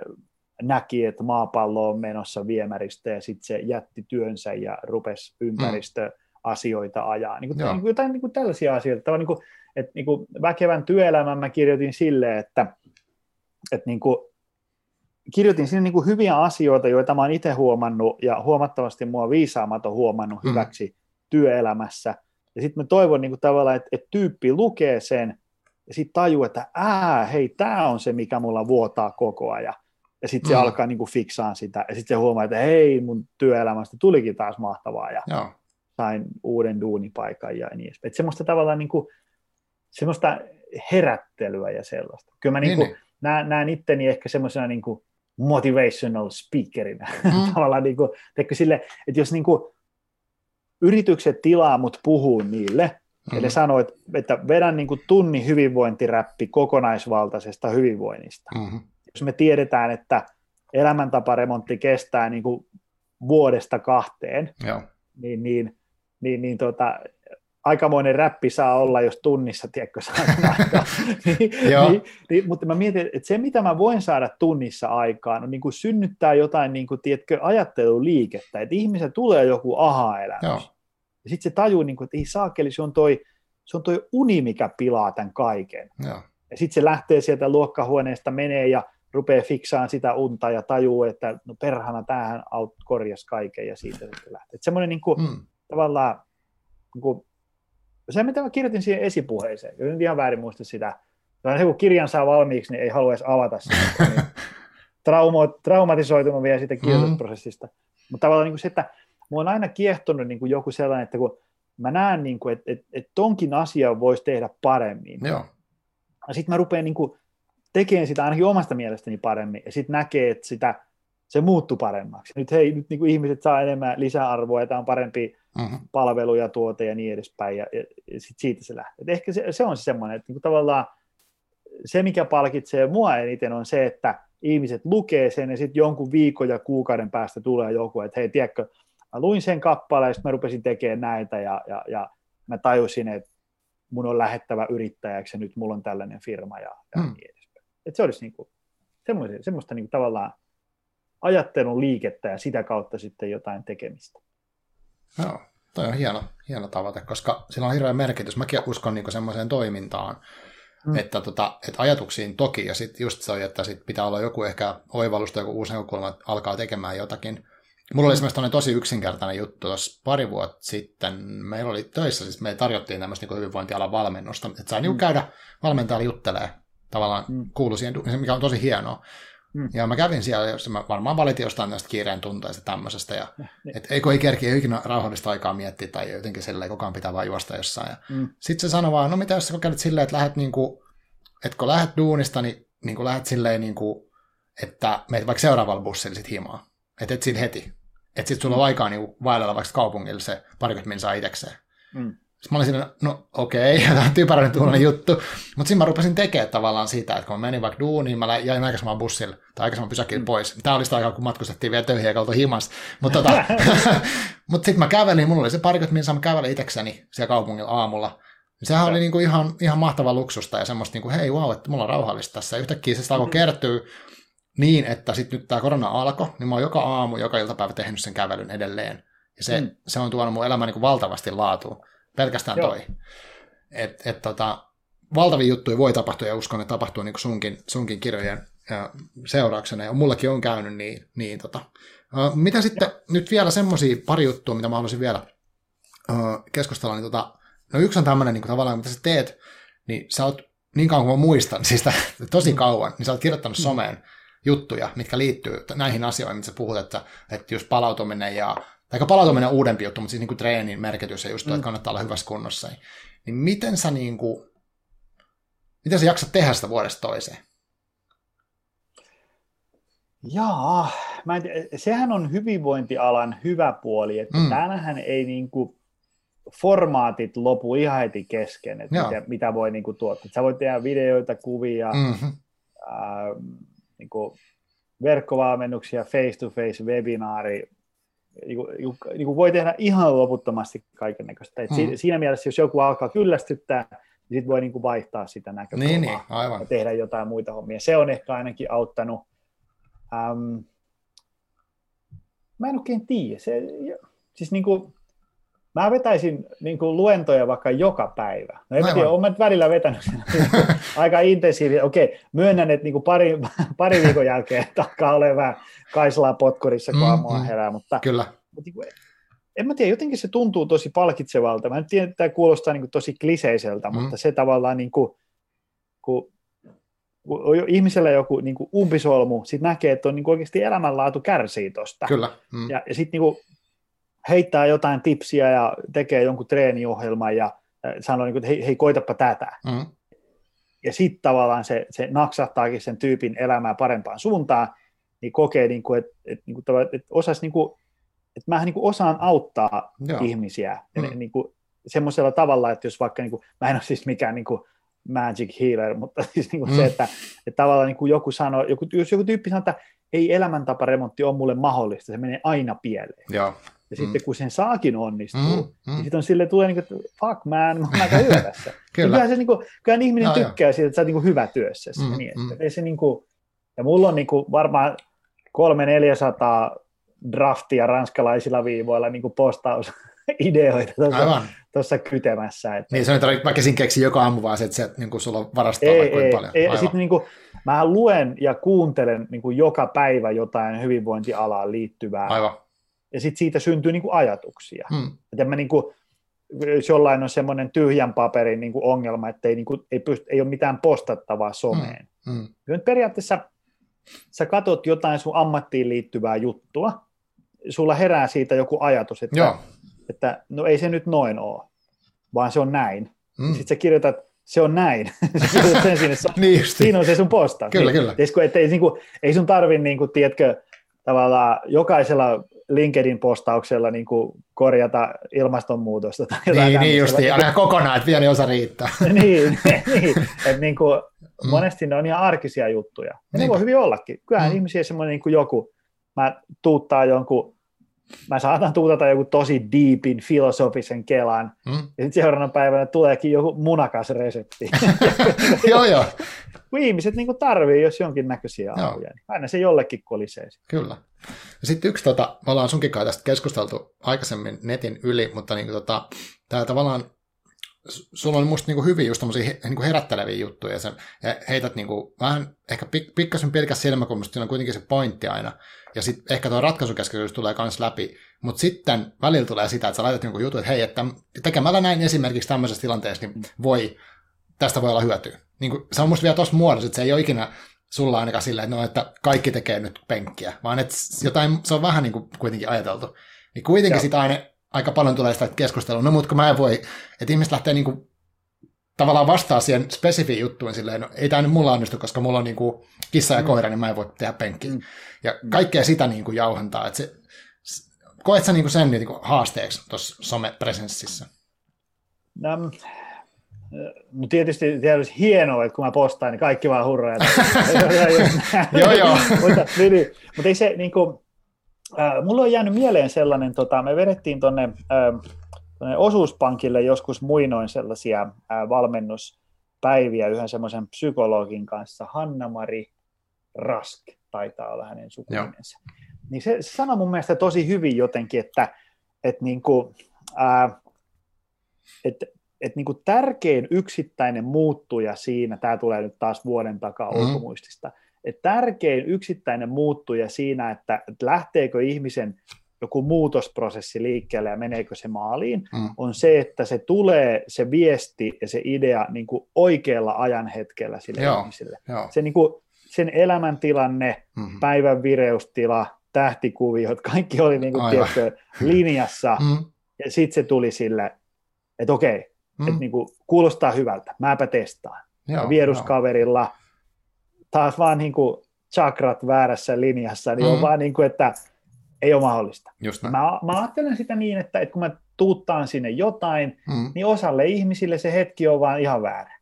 näki, että maapallo on menossa viemäristä ja sitten se jätti työnsä ja rupesi ympäristöasioita ajaa. Niin kuin, niin kuin jotain niin kuin tällaisia asioita. Tämä niin kuin, että niin kuin väkevän työelämän mä kirjoitin silleen, että, että niin kuin, kirjoitin sinne niin kuin hyviä asioita, joita mä oon itse huomannut ja huomattavasti mua viisaamaton huomannut mm. hyväksi työelämässä. Ja sitten mä toivon niin kuin tavallaan, että, että tyyppi lukee sen ja sitten tajuu, että ää, hei, tämä on se, mikä mulla vuotaa koko ajan. Ja sitten se mm. alkaa niin kuin fiksaan sitä. Ja sitten se huomaa, että hei, mun työelämästä tulikin taas mahtavaa. Ja Joo. sain uuden duunipaikan ja niin edespäin. Että semmoista tavallaan niin kuin, semmoista herättelyä ja sellaista. Kyllä mä niin kuin, niin, niin. Näen, näen itteni ehkä semmoisena niin kuin motivational speakerina. Mm. Tavallaan niin kuin, sille, että jos niin kuin, yritykset tilaa mut puhuu niille, mm-hmm. eli sanoo, että, että vedän niin kuin tunnin hyvinvointiräppi kokonaisvaltaisesta hyvinvoinnista. Mm-hmm. Jos me tiedetään, että elämäntaparemontti kestää niin kuin vuodesta kahteen, Joo. niin, niin, niin, niin tota, aikamoinen räppi saa olla, jos tunnissa, tiedätkö, aikaa. niin, niin, niin, mutta mä mietin, että se mitä mä voin saada tunnissa aikaan on niin kuin synnyttää jotain, niin kuin, tiedätkö, ajatteluliikettä, että ihmisen tulee joku aha-elämys. Ja sitten se tajuu, niin kuin, että ei saakeli, se on toi, se on toi uni, mikä pilaa tämän kaiken. Joo. Ja sitten se lähtee sieltä luokkahuoneesta, menee ja rupeaa fiksaan sitä unta ja tajuu, että no perhana, tämähän korjasi kaiken ja siitä sitten lähtee. Että semmoinen niin kuin, mm. tavallaan niin kuin, se, mitä mä kirjoitin siihen esipuheeseen, jos nyt ihan väärin muista sitä, se kun kirjan saa valmiiksi, niin ei halua edes avata sitä. Niin traumo, traumatisoitunut vielä siitä kirjoitusprosessista. Mm. Mutta tavallaan niin kuin se, että mua on aina kiehtonut niin kuin joku sellainen, että kun mä näen, niin kuin, että, että, että tonkin asian voisi tehdä paremmin. Joo. Ja sitten mä rupean niin kuin, tekemään sitä ainakin omasta mielestäni paremmin, ja sitten näkee, että sitä, se muuttuu paremmaksi. Nyt hei, nyt niin kuin ihmiset saa enemmän lisäarvoa, ja tämä on parempi mm-hmm. palvelu ja tuote ja niin edespäin, ja, ja, ja sit siitä se lähtee. Et ehkä se, se on se semmoinen, että niin kuin tavallaan se, mikä palkitsee mua eniten, on se, että ihmiset lukee sen, ja sitten jonkun viikon ja kuukauden päästä tulee joku, että hei, tiedätkö, mä luin sen kappaleen, ja sitten mä rupesin tekemään näitä, ja, ja, ja mä tajusin, että mun on lähettävä yrittäjäksi, ja nyt mulla on tällainen firma, ja, ja mm. niin edespäin. Et se olisi niin kuin, semmoista, semmoista niin kuin tavallaan ajattelun liikettä, ja sitä kautta sitten jotain tekemistä. Joo, toi on hieno, hieno tavoite, koska sillä on hirveä merkitys. Mäkin uskon niin semmoiseen toimintaan, mm. että, tota, että ajatuksiin toki, ja sitten just se, että sit pitää olla joku ehkä oivallus tai joku uusi näkökulma, että alkaa tekemään jotakin. Mulla oli esimerkiksi tosi yksinkertainen juttu tuossa pari vuotta sitten. Meillä oli töissä, siis me tarjottiin tämmöistä niin hyvinvointialan valmennusta, että sai niin mm. käydä valmentajalla juttelee tavallaan mm. kuulu siihen, mikä on tosi hienoa. Mm. Ja mä kävin siellä, jos mä varmaan valitin jostain näistä kiireen tunteista tämmöisestä, ja niin. et, eikö ei kerki ei ikinä rauhallista aikaa miettiä, tai jotenkin silleen koko ajan pitää vaan juosta jossain. Ja mm. Sitten se sanoi vaan, no mitä jos sä kokeilet silleen, että lähdet niinku, että kun lähdet duunista, niin, niin kuin lähdet silleen, niin kuin, että meet vaikka seuraavalla bussilla sit himaa. Että et siinä heti. Että sitten sulla mm. on aikaa niin vaellella vaikka kaupungilla se parikymmentä minsaa itsekseen. Mm. Sitten mä olin siinä, no okei, okay, tämä on typeräinen tuollainen juttu. Mutta siinä mä rupesin tekemään tavallaan sitä, että kun mä menin vaikka duuniin, mä jäin aikaisemman bussilla tai aikaisemman pysäkin mm. pois. Tämä oli sitä aikaa, kun matkustettiin vielä töihin ja himas. Mutta tota, mut sitten mä kävelin, mulla oli se parikymmentä minsa, mä kävelin itsekseni siellä kaupungilla aamulla. Sehän oli niinku ihan, ihan mahtava luksusta ja semmoista, niinku, hei wow, että mulla on rauhallista tässä. Ja yhtäkkiä se alkoi mm. kertyä niin, että sitten nyt tämä korona alkoi, niin mä oon joka aamu, joka iltapäivä tehnyt sen kävelyn edelleen. Ja se, mm. se on tuonut mun elämään niin valtavasti laatuun. Pelkästään Joo. toi. Et, et tota, valtavia juttuja voi tapahtua ja uskon, että tapahtuu niin sunkin, sunkin kirjojen ja seurauksena. Ja mullakin on käynyt niin. niin tota. Mitä sitten Joo. nyt vielä semmoisia pari juttua, mitä mä haluaisin vielä keskustella. Niin tota, no yksi on tämmöinen niin tavallaan, mitä sä teet, niin sä oot niin kauan kuin mä muistan, siis tosi mm. kauan, niin sä oot kirjoittanut mm. someen juttuja, mitkä liittyy näihin asioihin, mitä sä puhut, että, että just palautuminen ja aika palautuminen on uudempi juttu, mutta siis niin kuin treenin merkitys ja just mm. että kannattaa olla hyvässä kunnossa. Niin miten sä, niin kuin, miten sä jaksat tehdä sitä vuodesta toiseen? Jaa, mä en sehän on hyvinvointialan hyvä puoli, että mm. täällähän ei niin kuin formaatit lopu ihan heti kesken, että mitä, mitä voi niin kuin tuottaa. Sä voit tehdä videoita, kuvia, mm-hmm. ää, niin kuin verkkovalmennuksia, face-to-face, webinaari, niin kuin, niin kuin voi tehdä ihan loputtomasti kaiken näköistä. Mm. Siinä mielessä, jos joku alkaa kyllästyttää, niin sitten voi niin kuin vaihtaa sitä näkökulmaa niin, niin, aivan. ja tehdä jotain muita hommia. Se on ehkä ainakin auttanut. Ähm, mä en oikein tiedä. Se, siis niin kuin, Mä vetäisin niin kuin luentoja vaikka joka päivä. No en tiedä, olen välillä vetänyt sen aika intensiivisesti. Okei, myönnän, että niin kuin pari, pari viikon jälkeen alkaa olemaan vähän kaislaa potkurissa, kun aamulla mm, herää. Mutta, Kyllä. Mutta niin kuin, en mä tiedä, jotenkin se tuntuu tosi palkitsevalta. Mä en tiedä, että tämä kuulostaa niin kuin tosi kliseiseltä, mm. mutta se tavallaan, niin kuin, kun, ihmisellä joku niin kuin umpisolmu, sitten näkee, että on niin kuin oikeasti elämänlaatu kärsii tuosta. Kyllä. Mm. Ja, ja sitten niin heittää jotain tipsiä ja tekee jonkun treeniohjelman ja sanoo, niin kuin, että hei, hei koitapa tätä. Mm. Ja sitten tavallaan se, se naksahtaakin sen tyypin elämää parempaan suuntaan, niin kokee, niin kuin, että, että, niin kuin, että, osas, niin kuin, että mä niin kuin osaan auttaa Joo. ihmisiä mm. niin kuin, semmoisella tavalla, että jos vaikka, niin kuin, mä en ole siis mikään niin kuin, magic healer, mutta siis niin kuin mm. se, että, että tavallaan niin kuin joku sanoo, joku, jos joku tyyppi sanoo, että ei elämäntaparemontti ole mulle mahdollista, se menee aina pieleen. Joo. Ja mm. sitten kun sen saakin onnistuu, mm, mm. niin sitten on sille tulee niin kuin, fuck man, mä oon aika hyvä tässä. kyllä. Kyllähän, se, niin kuin, kyllähän ihminen no, tykkää jo. siitä, että sä oot niin kuin hyvä työssä. Mm, niin, mm. Ei se, niin kuin, ja mulla on niin kuin, varmaan kolme 400 draftia ranskalaisilla viivoilla niin kuin postausideoita tuossa kytemässä. Että, niin, se on että väkisin keksi joka aamu vaan se, että se, niin kuin sulla on varastoa ei, vaikka ei, paljon. Ei, sitten niin kuin, mä luen ja kuuntelen niin kuin joka päivä jotain hyvinvointialaan liittyvää. Aivan ja sitten siitä syntyy niin kuin ajatuksia. Hmm. Että mä niin kuin, jos jollain on semmoinen tyhjän paperin niin kuin ongelma, että ei, niin kuin, ei, pyst- ei ole mitään postattavaa someen. Hmm. Hmm. Nyt periaatteessa sä katot jotain sun ammattiin liittyvää juttua, sulla herää siitä joku ajatus, että, Joo. että no ei se nyt noin ole, vaan se on näin. Hmm. Sitten sä kirjoitat, se on näin. sen sinne, niin siinä on se sun posta. Kyllä, niin, kyllä. Että ei, niin kuin, ei sun tarvi, niin kuin, tiedätkö, tavallaan jokaisella LinkedIn-postauksella niin kuin korjata ilmastonmuutosta. Tai jotain niin, niin justiin, aina kokonaan, että pieni osa riittää. niin, niin että niin kuin, mm. monesti ne on ihan arkisia juttuja. Ja niin. ne voi hyvin ollakin. Kyllähän mm. ihmisiä semmoinen niin kuin joku, mä tuuttaa jonkun, mä saatan tuutata joku tosi deepin filosofisen kelan, mm. ja sitten seuraavana päivänä tuleekin joku munakas resepti. joo, joo kun ihmiset niin tarvii, jos jonkinnäköisiä apuja, niin aina se jollekin kolisee. Kyllä. Ja sitten yksi, tota, me ollaan sunkin kai tästä keskusteltu aikaisemmin netin yli, mutta niin kuin, tota, tämä tavallaan sulla on musta niinku hyvin just tommosia niinku herätteleviä juttuja, ja, sen, ja heität niinku vähän ehkä pik, pikkasen pilkäs silmä, kun musta on kuitenkin se pointti aina, ja sitten ehkä tuo ratkaisukeskeisyys tulee myös läpi, mutta sitten välillä tulee sitä, että sä laitat jonkun jutun, että hei, että tekemällä näin esimerkiksi tämmöisessä tilanteessa, niin voi, tästä voi olla hyötyä. Niin kuin, se on musta vielä tuossa muodossa, että se ei ole ikinä sulla ainakaan silleen, että, no, että kaikki tekee nyt penkkiä, vaan että jotain, se on vähän niin kuin kuitenkin ajateltu. Niin kuitenkin sitä aina aika paljon tulee sitä keskustelua, no mutta kun mä en voi, että ihmiset lähtee niin kuin, tavallaan vastaa siihen spesifiin juttuun silleen, no ei tämä nyt mulla onnistu, koska mulla on niin kuin kissa ja mm. koira, niin mä en voi tehdä penkkiä. Mm. Ja kaikkea sitä niin kuin jauhantaa, että se, koet sä niin kuin sen niin kuin haasteeksi tuossa somepresenssissä? No, no tietysti, tietysti hienoa, että kun mä postaan, niin kaikki vaan hurraa. joo, joo. mutta, niin, mutta ei se, niin kuin, äh, mulla on jäänyt mieleen sellainen, tota, me vedettiin tuonne äh, osuuspankille joskus muinoin sellaisia äh, valmennuspäiviä yhden semmoisen psykologin kanssa, Hanna-Mari Rask taitaa olla hänen sukunimensä. Niin se, se sanoi mun mielestä tosi hyvin jotenkin, että, että, niin kuin, ää, että, että niin kuin tärkein yksittäinen muuttuja siinä, tämä tulee nyt taas vuoden takaa mm. ulkomuistista, että tärkein yksittäinen muuttuja siinä, että, että lähteekö ihmisen joku muutosprosessi liikkeelle ja meneekö se maaliin, mm. on se, että se tulee se viesti ja se idea niin kuin oikealla ajanhetkellä sille Joo. ihmiselle. Joo. Se niin kuin, sen elämäntilanne, mm-hmm. päivän vireystila, tähtikuviot, kaikki oli niin kuin, tiedätkö, linjassa, mm-hmm. ja sitten se tuli sille, että okei, mm-hmm. että niin kuin, kuulostaa hyvältä, mäpä testaan. Joo, vieruskaverilla joo. taas vaan niin kuin, chakrat väärässä linjassa, niin mm-hmm. on vaan niin kuin, että ei ole mahdollista. Just mä, mä ajattelen sitä niin, että, että kun mä tuuttaan sinne jotain, mm-hmm. niin osalle ihmisille se hetki on vaan ihan väärä.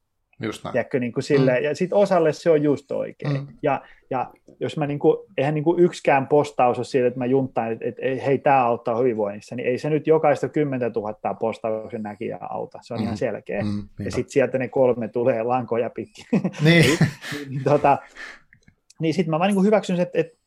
Just näin. Tiedätkö, niin kuin sille, mm. Ja sitten osalle se on just oikein. Mm. Ja, ja jos mä niin kuin, eihän niin kuin yksikään postaus ole siitä, että mä junttaan, että, että hei, tämä auttaa hyvinvoinnissa, niin ei se nyt jokaista 10 000 postauksen näkijää auta. Se on mm. ihan selkeä. Mm. Ja sitten sieltä ne kolme tulee lankoja pitkin. Niin. niin, tota, niin sitten mä vaan niin kuin hyväksyn, että, että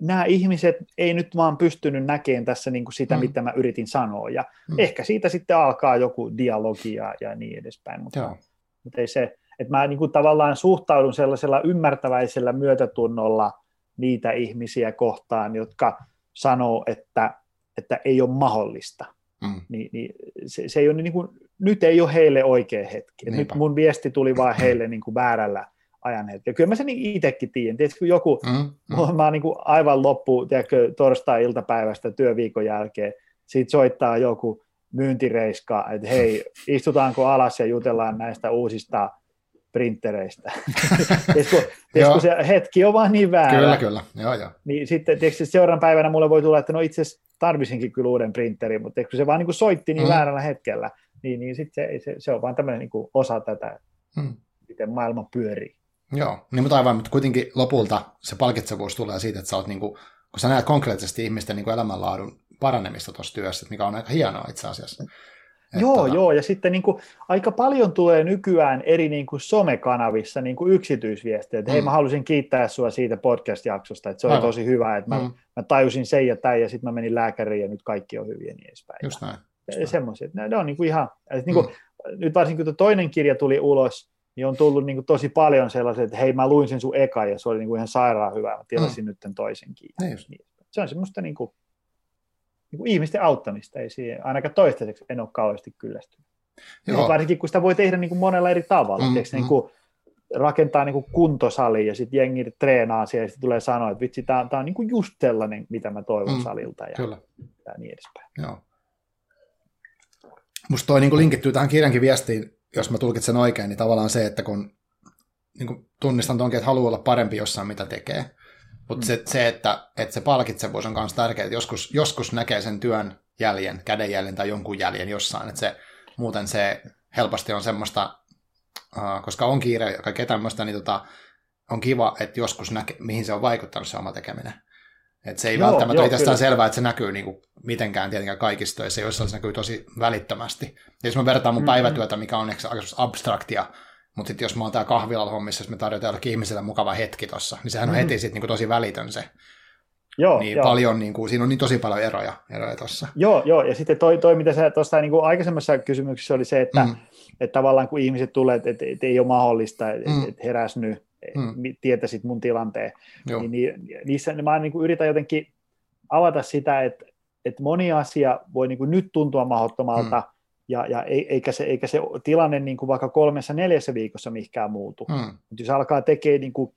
nämä ihmiset ei nyt vaan pystynyt näkemään tässä niin kuin sitä, mm. mitä mä yritin sanoa. Ja mm. ehkä siitä sitten alkaa joku dialogi ja, ja niin edespäin. Mutta, Joo mutta ei se, että mä niin kuin tavallaan suhtaudun sellaisella ymmärtäväisellä myötätunnolla niitä ihmisiä kohtaan, jotka sanoo, että, että ei ole mahdollista. Mm. Niin, niin se, se ei ole niin kuin, nyt ei ole heille oikea hetki. Nyt mun viesti tuli vaan heille niin kuin väärällä ajan hetkellä. Kyllä mä sen itsekin tiedän. Tiedätkö, kun joku, mm, mm. mä oon niin kuin aivan loppu, tiedätkö, torstai-iltapäivästä työviikon jälkeen, siitä soittaa joku myyntireiska, että hei, istutaanko alas ja jutellaan näistä uusista printtereistä. kun, kun se hetki on vaan niin väärä. Kyllä, kyllä. Joo, joo. Niin sitten tietysti seuraavan päivänä mulle voi tulla, että no itse asiassa tarvisinkin kyllä uuden printerin, mutta kun se vaan niin kuin soitti niin mm. väärällä hetkellä, niin, niin sitten se, se, se, on vaan tämmöinen niin kuin osa tätä, mm. miten maailma pyörii. Joo, niin mutta aivan, mutta kuitenkin lopulta se palkitsevuus tulee siitä, että sä oot niin kuin, kun sä näet konkreettisesti ihmisten niin kuin elämänlaadun paranemista tuossa työssä, mikä on aika hienoa itse asiassa. Että joo, tota... joo, ja sitten niin kuin, aika paljon tulee nykyään eri niin kuin somekanavissa niin kuin yksityisviestejä, että mm. hei mä halusin kiittää sua siitä podcast-jaksosta, että se oli Aivan. tosi hyvä, että mä, mm. mä tajusin sen ja tämän, ja sitten mä menin lääkäriin ja nyt kaikki on hyviä ja niin edespäin. Just näin. Semmoisia, ne, ne on niin kuin ihan, että niin kuin, mm. nyt varsinkin kun toinen kirja tuli ulos, niin on tullut niin kuin tosi paljon sellaisia, että hei mä luin sen sun eka ja se oli niin kuin ihan sairaan hyvä, mä tilasin mm. nyt toisenkin. Niin niin. Se on semmoista niin kuin, niin kuin ihmisten auttamista, ei siihen, ainakaan toistaiseksi en ole kauheasti kyllästynyt. Joo. Varsinkin kun sitä voi tehdä niin kuin monella eri tavalla, mm, Tiedätkö, mm. Niin kuin rakentaa niin kuin kuntosali ja sitten jengi treenaa siellä ja sitten tulee sanoa, että vitsi, tämä on, on niin kuin just sellainen, mitä mä toivon mm, salilta ja, kyllä. ja niin edespäin. Joo. Musta toi niin kuin linkittyy tähän kirjankin viestiin, jos mä tulkitsen oikein, niin tavallaan se, että kun niin kuin tunnistan tonkin, että haluaa olla parempi jossain, mitä tekee, mutta mm. se, se, että, että se palkitsevuus on myös tärkeää, että joskus, joskus näkee sen työn jäljen, kädenjäljen tai jonkun jäljen jossain, että se, muuten se helposti on semmoista, uh, koska on kiire ja kaikkea tämmöistä, niin tota, on kiva, että joskus näkee, mihin se on vaikuttanut se oma tekeminen. Et se ei joo, välttämättä ole itsestään kyllä. selvää, että se näkyy niin kuin mitenkään tietenkään kaikissa töissä, joissa se näkyy tosi välittömästi. Ja jos mä vertaan mun mm-hmm. päivätyötä, mikä on aika abstraktia, mutta sitten jos mä oon täällä kahvilalla hommissa, jos me tarjotaan jollekin ihmiselle mukava hetki tossa, niin sehän on mm-hmm. heti sit niinku tosi välitön se. Joo, niin joo. paljon, niin kuin, siinä on niin tosi paljon eroja, eroja tuossa. Joo, joo, ja sitten toi, toi mitä sä tuossa niin kuin aikaisemmassa kysymyksessä oli se, että, mm. että tavallaan kun ihmiset tulee, että, että, että ei ole mahdollista, että, mm. että heräs nyt, mm. tietäisit mun tilanteen, joo. niin, niin niissä mä niin kuin yritän jotenkin avata sitä, että, että moni asia voi niin kuin nyt tuntua mahdottomalta, mm ja, ja eikä, se, eikä se tilanne niin kuin vaikka kolmessa neljässä viikossa mihinkään muutu. Mm. Mutta jos alkaa tekemään niin kuin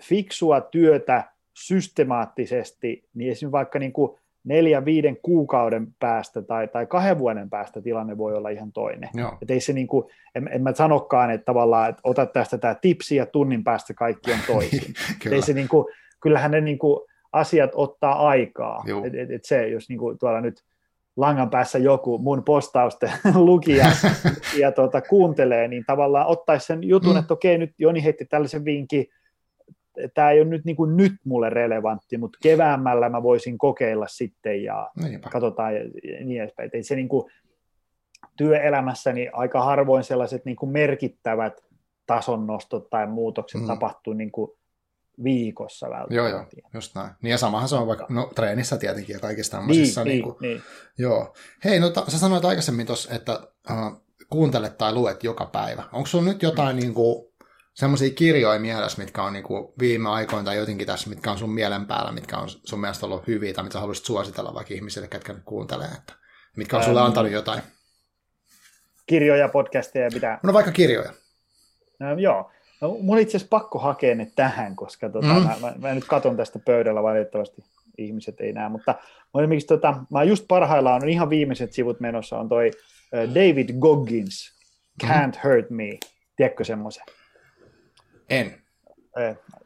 fiksua työtä systemaattisesti, niin esimerkiksi vaikka niin kuin neljän, viiden kuukauden päästä tai, tai kahden vuoden päästä tilanne voi olla ihan toinen. Et ei se niin kuin, en, en mä sanokaan, että tavallaan, että ota tästä tämä tipsi ja tunnin päästä kaikki on toisin. ei se niin kuin, kyllähän ne niin kuin asiat ottaa aikaa. Et, et, et se, jos niin kuin tuolla nyt langan päässä joku mun postausten lukija ja tuota, kuuntelee, niin tavallaan ottaisi sen jutun, mm. että okei, nyt Joni heitti tällaisen vinkin, tämä ei ole nyt, niin kuin nyt mulle relevantti, mutta keväämällä mä voisin kokeilla sitten ja Niinpä. katsotaan ja niin edespäin. Ei se niin kuin, työelämässäni aika harvoin sellaiset niin kuin merkittävät tasonnostot tai muutokset mm. tapahtuu niin kuin viikossa välttämättä. Joo, joo, just näin. Niin ja samahan se on vaikka, no treenissä tietenkin ja kaikissa tämmöisissä. Niin, niin, kuin, niin, niin. Joo. Hei, no sä sanoit aikaisemmin tuossa, että uh, kuuntelet tai luet joka päivä. Onko sulla nyt jotain mm. niin kuin, semmoisia kirjoja mielessä, mitkä on niin kuin viime aikoina tai jotenkin tässä, mitkä on sun mielen päällä, mitkä on sun mielestä ollut hyviä tai mitä haluaisit suositella vaikka ihmisille, ketkä nyt kuuntelee, että mitkä on sulle ähm, antanut jotain? Kirjoja, podcasteja, mitä? No vaikka kirjoja. No, joo. No, mun itse asiassa pakko hakea ne tähän, koska tota, mm. mä, mä, mä, nyt katon tästä pöydällä valitettavasti ihmiset ei näe, mutta mä, esimerkiksi, tota, mä just parhaillaan on ihan viimeiset sivut menossa, on toi uh, David Goggins, Can't mm. Hurt Me, tiedätkö semmoisen? En.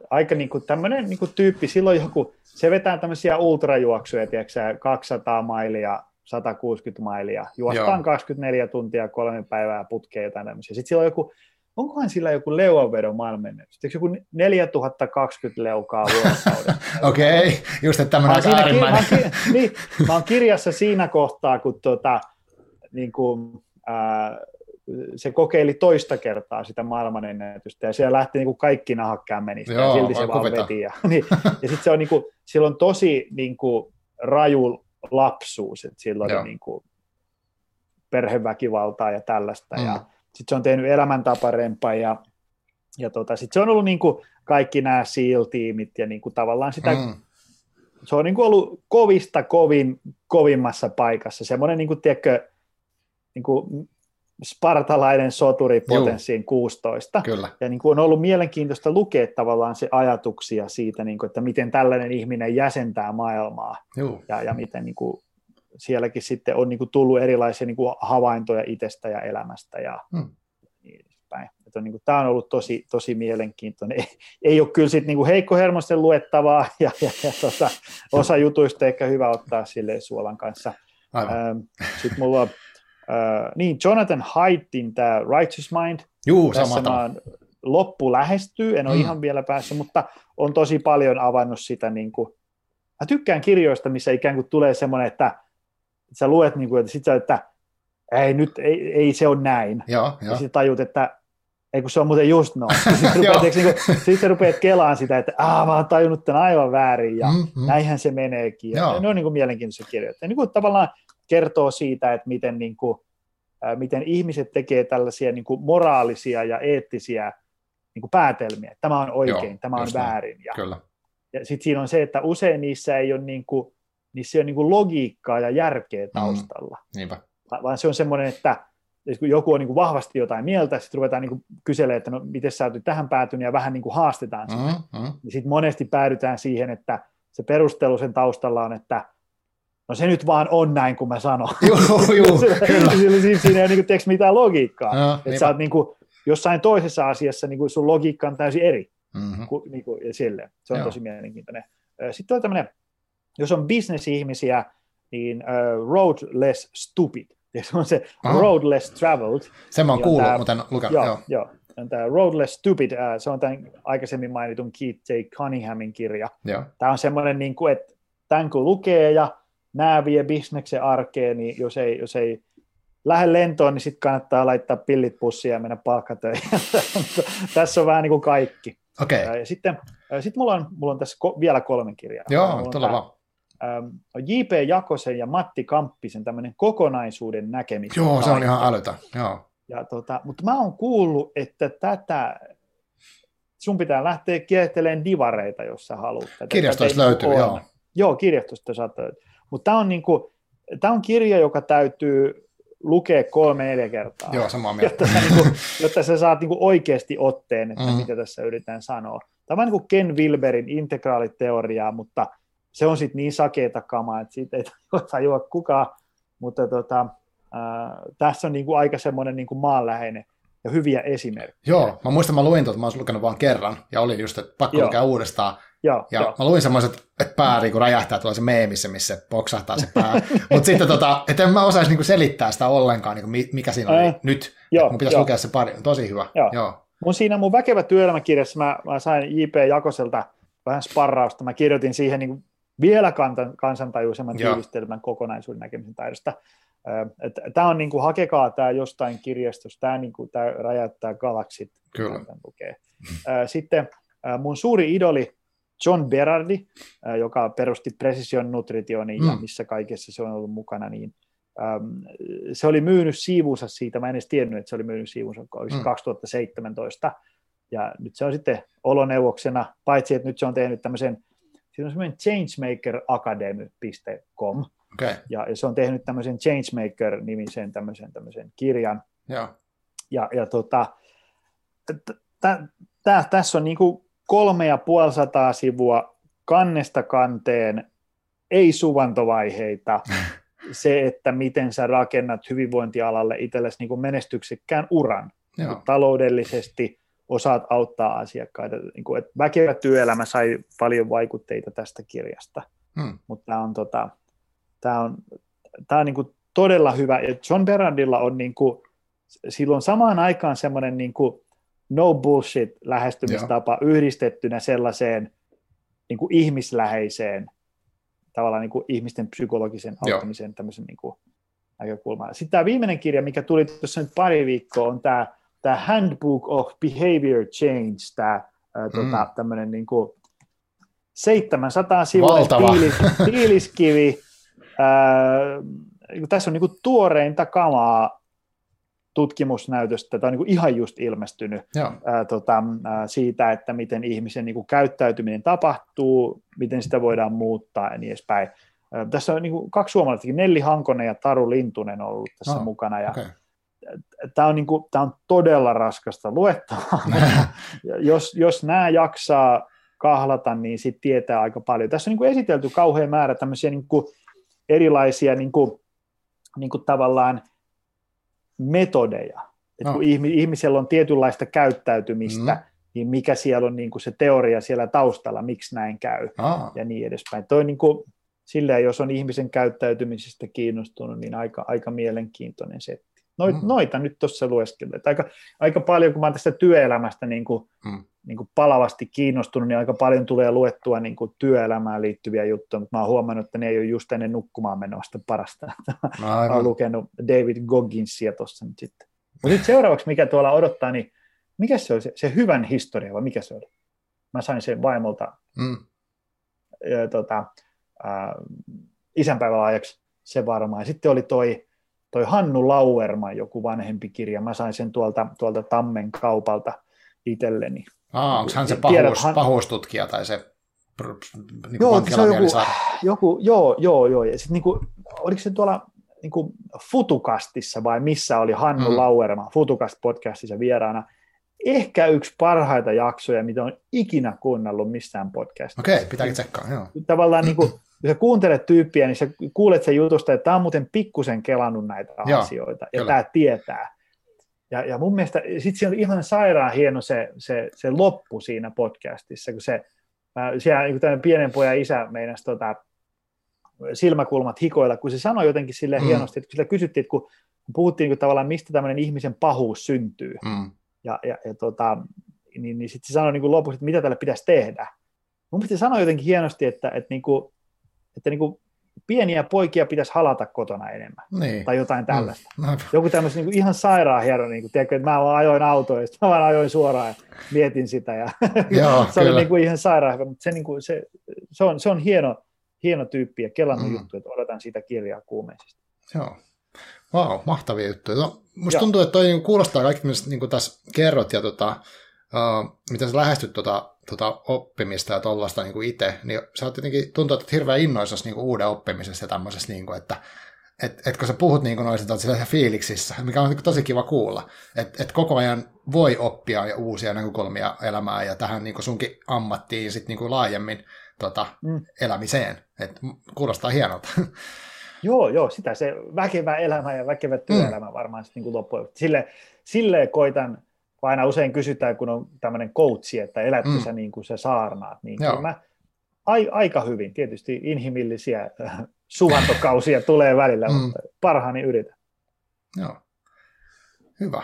Aika niinku tämmöinen niinku tyyppi, silloin joku, se vetää tämmöisiä ultrajuoksuja, tiedätkö 200 mailia, 160 mailia, juostaan Joo. 24 tuntia, kolme päivää putkeen jotain tämmöisiä. Sitten silloin joku onkohan sillä joku leuanvedon maailmanennätys? Eikö joku 4020 leukaa vuorokaudessa? Okei, okay. just että tämmöinen aika äärimmäinen. Mä, oon, niin, mä oon kirjassa siinä kohtaa, kun tota, niin kuin, ää, se kokeili toista kertaa sitä maailmanennätystä, ja siellä lähti niin kuin kaikki nahat kämmenistä, Joo, ja silti se vaan veti. Ja, niin, ja sitten se on, niin kuin, silloin tosi niin kuin, raju lapsuus, että silloin niin kuin, perheväkivaltaa ja tällaista, mm. ja sitten se on tehnyt elämäntaparempaa ja, ja tota, sitten se on ollut niin kuin kaikki nämä SEAL-tiimit ja niin kuin tavallaan sitä, mm. se on niin kuin ollut kovista kovin, kovimmassa paikassa, semmoinen niin kuin, tiedätkö, niin kuin spartalainen soturi potenssiin 16. Kyllä. Ja niin kuin on ollut mielenkiintoista lukea tavallaan se ajatuksia siitä, niin kuin, että miten tällainen ihminen jäsentää maailmaa Juu. ja, ja miten niin kuin, sielläkin sitten on niin kuin tullut erilaisia niin kuin havaintoja itsestä ja elämästä ja hmm. niin edespäin. Että on, niin kuin, tämä on ollut tosi, tosi mielenkiintoinen. Ei, ei ole kyllä sitten niin heikkohermosten luettavaa ja, ja, ja tota, osa jutuista ehkä hyvä ottaa sille suolan kanssa. Ähm, sitten mulla on äh, niin, Jonathan Haidtin tämä Righteous Mind. Juu, sama loppu lähestyy, en ole mm. ihan vielä päässyt, mutta on tosi paljon avannut sitä niin kuin, Mä tykkään kirjoista, missä ikään kuin tulee semmoinen, että sä luet, niin kuin, että sit sä, että ei nyt, ei, ei se ole näin. Joo, ja sitten tajut, että ei kun se on muuten just noin. Sitten rupeat, niin sit sä rupeat kelaan sitä, että Aa, mä oon tajunnut tämän aivan väärin ja mm-hmm. näinhän se meneekin. Ja ne on niin kuin mielenkiintoisia kirjoja. Ja niin kuin tavallaan kertoo siitä, että miten, niin kuin, äh, miten ihmiset tekee tällaisia niin kuin moraalisia ja eettisiä niin kuin päätelmiä. Tämä on oikein, Joo, tämä on väärin. Ja, Kyllä. ja sitten siinä on se, että usein niissä ei ole niin kuin, niin se on niin kuin logiikkaa ja järkeä mm. taustalla. Mm, niinpä. Vaan se on semmoinen, että kun joku on niin kuin vahvasti jotain mieltä, sitten ruvetaan niin kuin kyselemään, että no miten sä olet tähän päätynyt, ja vähän niin kuin haastetaan sitä. Mm, mm. Niin sitten monesti päädytään siihen, että se perustelu sen taustalla on, että no se nyt vaan on näin, kun mä sanon. Joo, joo, kyllä. Siinä ei ole niin kuin, mitään logiikkaa. No, että sä oot niin kuin, jossain toisessa asiassa niin kuin sun logiikka on täysin eri. Mm-hmm. Ku, niin kuin, ja sille. Se on Joo. tosi mielenkiintoinen. Sitten on tämmöinen jos on bisnesihmisiä, niin uh, road less stupid. Ja se on se Aha. road less traveled. Sen mä oon kuullut, tämä, mutta en lukenut. Joo, joo. joo. Tämä Road Less Stupid, uh, se on tämän aikaisemmin mainitun Keith J. Cunninghamin kirja. Joo. Tämä on semmoinen, niin kuin, että tämän kun lukee ja nämä vie bisneksen arkeen, niin jos ei, jos ei lähde lentoon, niin sitten kannattaa laittaa pillit pussiin ja mennä palkkatöihin. Tässä on vähän niin kuin kaikki. Okay. Ja sitten, sitten mulla, on, mulla on tässä ko- vielä kolme kirjaa. Joo, tuolla vaan. Ähm, J.P. Jakosen ja Matti Kamppisen tämmöinen kokonaisuuden näkemys. Joo, se on ihan älytä. Joo. Ja tota, mutta mä oon kuullut, että tätä, sun pitää lähteä kiertelemään divareita, jos sä haluat. Kirjastoista löytyy, on. joo. Joo, kirjastosta saattaa Mutta tämä on, niinku, tää on kirja, joka täytyy lukea kolme neljä kertaa. Joo, samaa mieltä. Jotta sä, niinku, jotta sä saat niinku oikeasti otteen, että mm. mitä tässä yritetään sanoa. Tämä on niin kuin Ken Wilberin integraaliteoriaa, mutta – se on sitten niin sakeeta kamaa, että siitä ei tajua kukaan, mutta tota, äh, tässä on niinku aika semmoinen niinku maanläheinen ja hyviä esimerkkejä. Joo, mä muistan, mä luin tuota, mä olisin lukenut vain kerran, ja oli just, että pakko Joo. lukea uudestaan, Joo, ja joo. mä luin semmoiset, että pää niin räjähtää tuolla se meemissä, missä poksahtaa se pää. Mutta sitten tota, että en mä osaisi niin selittää sitä ollenkaan, niin kuin mikä siinä oli Ää, nyt. joo, mun pitäisi joo. lukea se pari. Tosi hyvä. Joo. joo. Mun siinä mun väkevä työelämäkirjassa mä, mä sain J.P. Jakoselta vähän sparrausta. Mä kirjoitin siihen niin vielä kansantajuisemman tiivistelmän kokonaisuuden näkemisen taidosta. Tämä on niin kuin, hakekaa tämä jostain kirjastosta, tämä niin kuin, tää räjäyttää galaksit. Kyllä. Lukee. Sitten mun suuri idoli John Berardi, joka perusti Precision Nutritionin ja Mm. missä kaikessa se on ollut mukana, niin se oli myynyt siivunsa siitä, mä en edes tiennyt, että se oli myynyt siivunsa, oliko se Mm. 2017, ja nyt se on sitten oloneuvoksena, paitsi että nyt se on tehnyt tämmöisen, siinä on semmoinen changemakeracademy.com, Okei. ja, ja se on tehnyt tämmöisen Changemaker-nimisen tämmöisen, tämmöisen kirjan, Joo. ja, ja tota, tässä on niinku kolme ja puoli sataa sivua kannesta kanteen, ei suvantovaiheita, se, että miten sä rakennat hyvinvointialalle itsellesi niinku menestyksekkään uran Joo. taloudellisesti, osaat auttaa asiakkaita. Niinku, et väkevä työelämä sai paljon vaikutteita tästä kirjasta, Mm. mutta tämä on, tota, tää on, tää on niinku todella hyvä. Ja John Berardilla on niinku, silloin samaan aikaan semmoinen niinku no bullshit lähestymistapa yhdistettynä sellaiseen niinku ihmisläheiseen tavallaan niinku ihmisten psykologisen Joo. auttamisen tämmöisen niinku näkökulmaan. Sitten tämä viimeinen kirja, mikä tuli tuossa nyt pari viikkoa, on tämä tämä Handbook of Behavior Change, tämä tota, Mm. tämmöinen niinku 700 sivua tiilis, tiiliskivi. Ää, niinku tässä on niinku tuoreinta kamaa tutkimusnäytöstä, tämä on niinku ihan just ilmestynyt Joo. ää, tota, ää, siitä, että miten ihmisen niinku käyttäytyminen tapahtuu, miten sitä voidaan muuttaa ja niin edespäin. Ää, tässä on niinku kaksi suomalaistakin, Nelli Hankonen ja Taru Lintunen on ollut tässä Ah, mukana, ja Okei. Tämä on, niinku, tää on todella raskasta luettavaa. Jos, jos nämä jaksaa kahlata, niin sitten tietää aika paljon. Tässä on niinku esitelty kauhean määrä tämmöisiä niinku erilaisia niinku, niinku tavallaan metodeja. Et No. kun ihmi, ihmisellä on tietynlaista käyttäytymistä, Mm. niin mikä siellä on niinku se teoria siellä taustalla, miksi näin käy Aa, ja niin edespäin. Toi niinku, silleen, jos on ihmisen käyttäytymisestä kiinnostunut, niin aika, aika mielenkiintoinen setti. Noit, Mm. Noita nyt tuossa lueskelee. Et Aika, aika paljon, kun mä oon tästä työelämästä niin kuin, Mm. niin kuin palavasti kiinnostunut, niin aika paljon tulee luettua niin kuin työelämään liittyviä juttuja, mutta mä oon huomannut, että ne ei ole just ennen nukkumaan menosta parasta. no Mä oon lukenut David Gogginsia tuossa nyt sitten. Mutta sitten seuraavaksi, mikä tuolla odottaa, niin mikä se oli se, se hyvän historia, vai mikä se oli? Mä sain sen vaimolta Mm. ja, tota, ää, isänpäivälaajaksi se varmaan. Ja sitten oli toi, toi Hannu Lauerman, joku vanhempi kirja. Mä sain sen tuolta, tuolta Tammen kaupalta itselleni. Aa, onko hän se Tiedät, pahuus, hän- pahuustutkija tai se niin Joo, joo, se on joku, joku... joo, joo, joo. Ja sitten niinku, oliko se tuolla niinku Futukastissa vai missä oli Hannu Mm. Lauerman Futukast-podcastissa vieraana. Ehkä yksi parhaita jaksoja, mitä on ikinä kuunnellut missään podcastissa. Okei, pitääkin tsekkaa, joo. tavallaan niin kuin, kun sä kuuntelet tyyppiä, niin sä kuulet sen jutusta, että tämä on muuten pikkusen kelannut näitä Joo, asioita, ja kyllä. tämä tietää. Ja, ja mun mielestä sitten siinä on ihan sairaan hieno se, se, se loppu siinä podcastissa, kun se, mä, siellä niin tämän pienen pojan isä meinasi tota, silmäkulmat hikoilla, kun se sanoi jotenkin sille Mm. hienosti, että kun sillä kysyttiin, että kun puhuttiin niin kuin tavallaan, mistä tämmöinen ihmisen pahuus syntyy, Mm. ja, ja, ja tota, niin, niin sitten se sanoi niin kuin lopuksi, että mitä tälle pitäisi tehdä. Mun mielestä se sanoi jotenkin hienosti, että, että, niin kuin, että niin kuin pieniä poikia pitäisi halata kotona enemmän, Niin. tai jotain tällaista. Mm. Joku tämmöistä niin kuin ihan sairaan hieno, niin kuin, tiedätkö, että mä vaan ajoin autoa, ja sitten mä vaan ajoin suoraan ja mietin sitä, ja Joo, se oli kyllä. niin kuin ihan sairaan hyvä, mutta se, niin kuin, se, se, on, se on hieno, hieno tyyppi, ja kelannut Mm. mm. juttu, että odotan siitä kirjaa kuumeisesti. Joo. Vau, mahtavia juttuja. No, musta Joo. tuntuu, että toi niinku kuulostaa kaikki, mitä niin tässä kerrot ja tota, uh, miten sä lähestyt tota, tota oppimista ja tollaista niin itse, niin sä oot jotenkin, tuntuu, että oot hirveän innoissasi niin uuden oppimisesta ja tämmöisestä, niin kuin, että et, et kun sä puhut niin noista sellaisissa fiiliksissä, mikä on niin tosi kiva kuulla, että et koko ajan voi oppia ja uusia näkökulmia elämään ja tähän niin sunkin ammattiin sit niin laajemmin tota, Mm. elämiseen. Et kuulostaa hienolta. Joo, joo, sitä se väkevä elämä ja väkevä työelämä mm. varmaan sitten niin loppujen. Sille, silleen koitan, kun aina usein kysytään, kun on tämmöinen coachi, että elätkö Mm. sä niin kuin sä saarnaat, niin mä, ai, aika hyvin. Tietysti inhimillisiä suvantokausia tulee välillä, mm. mutta parhaani yritän. Joo. Hyvä.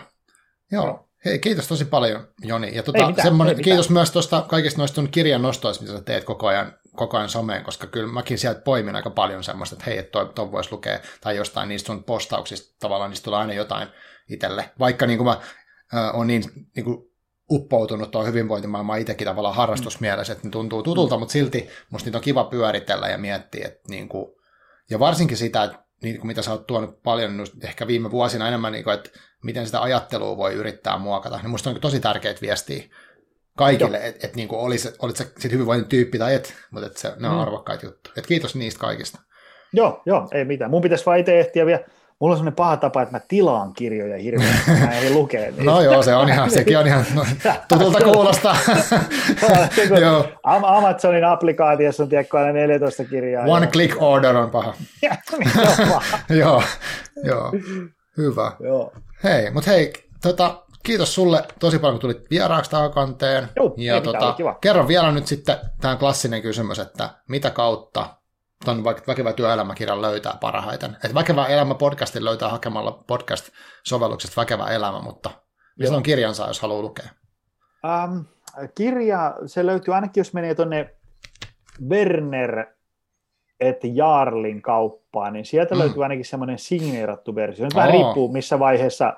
Joo. Hei, kiitos tosi paljon, Joni. Ja tuota, mitään, semmoinen, kiitos myös tuosta kaikista noista kirjan nostoista, mitä sä teet koko ajan, koko ajan someen, koska kyllä mäkin sieltä poimin aika paljon semmoista, että hei, että toi, voisi lukea, tai jostain niistä sun postauksista, tavallaan niistä tulee aina jotain itselle. Vaikka niin kuin mä äh, on niin, niin kuin uppoutunut tuo hyvinvointimaailmaan itsekin tavallaan harrastusmielessä, että ne tuntuu tutulta, mm. mutta silti musta niitä on kiva pyöritellä ja miettiä, että niin kuin, ja varsinkin sitä, että niin kuin mitä sä oot tuonut paljon niin ehkä viime vuosina enemmän, niin kuin, että miten sitä ajattelua voi yrittää muokata, niin musta on tosi tärkeitä viestiä kaikille, että et, niin olisi, olit sä sit hyvinvoinnin tyyppi tai et, mutta et se, ne on mm. arvokkaita juttuja. Et kiitos niistä kaikista. Joo, joo, ei mitään. Mun pitäisi vaan itse ehtiä vielä Mulla on sellainen paha tapa, että mä tilaan kirjoja hirveästi, mä en lukea niitä. No joo, se on ihan, sekin on ihan tutulta kuulostaa. Amazonin applikaatiossa on tiedätkö aina 14 kirjaa. One joo. click order on paha. joo, joo, hyvä. Joo. Hei, mutta hei, tota, kiitos sulle tosi paljon, kun tulit vieraaksi takakanteen. Joo, ja tota, kerro vielä nyt sitten tämän klassinen kysymys, että mitä kautta tuon Väkevä työelämäkirjan löytää parhaiten. Et Väkevä elämä podcastin löytää hakemalla podcast-sovelluksesta Väkevä elämä, mutta mistä on kirjansa, jos haluaa lukea? Um, kirja, se löytyy ainakin, jos menee tuonne Werner et Jarlin kauppaan, niin sieltä mm. löytyy ainakin semmoinen signeerattu versio. Nyt vähän riippuu, missä vaiheessa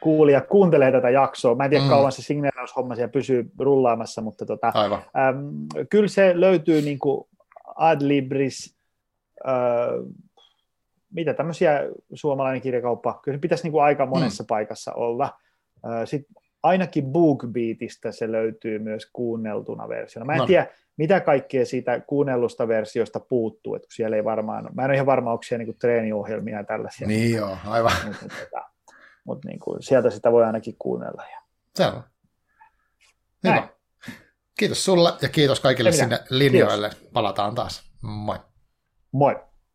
kuulija kuuntelee tätä jaksoa. Mä en tiedä, mm. kauan se signeeraushomma siellä pysyy rullaamassa, mutta tota, Aivan. Äm, kyllä se löytyy niin kuin Adlibris, äh, mitä tämmöisiä suomalainen kirjakauppa, kyllä se pitäisi niin kuin aika monessa mm. paikassa olla. Äh, Sitten ainakin BookBeatista se löytyy myös kuunneltuna versiona. Mä en no. tiedä, mitä kaikkea siitä kuunnellusta versiosta puuttuu, että siellä ei varmaan, mä en ole ihan varma, onko siellä niin treeniohjelmia ja tällaisia. Niin joo, aivan. Mutta, mutta, mutta niin kuin, sieltä sitä voi ainakin kuunnella. Ja... Selvä. Hyvä. Näin. Kiitos sulle ja kiitos kaikille sinne linjoille. Kiitos. Palataan taas. Moi. Moi.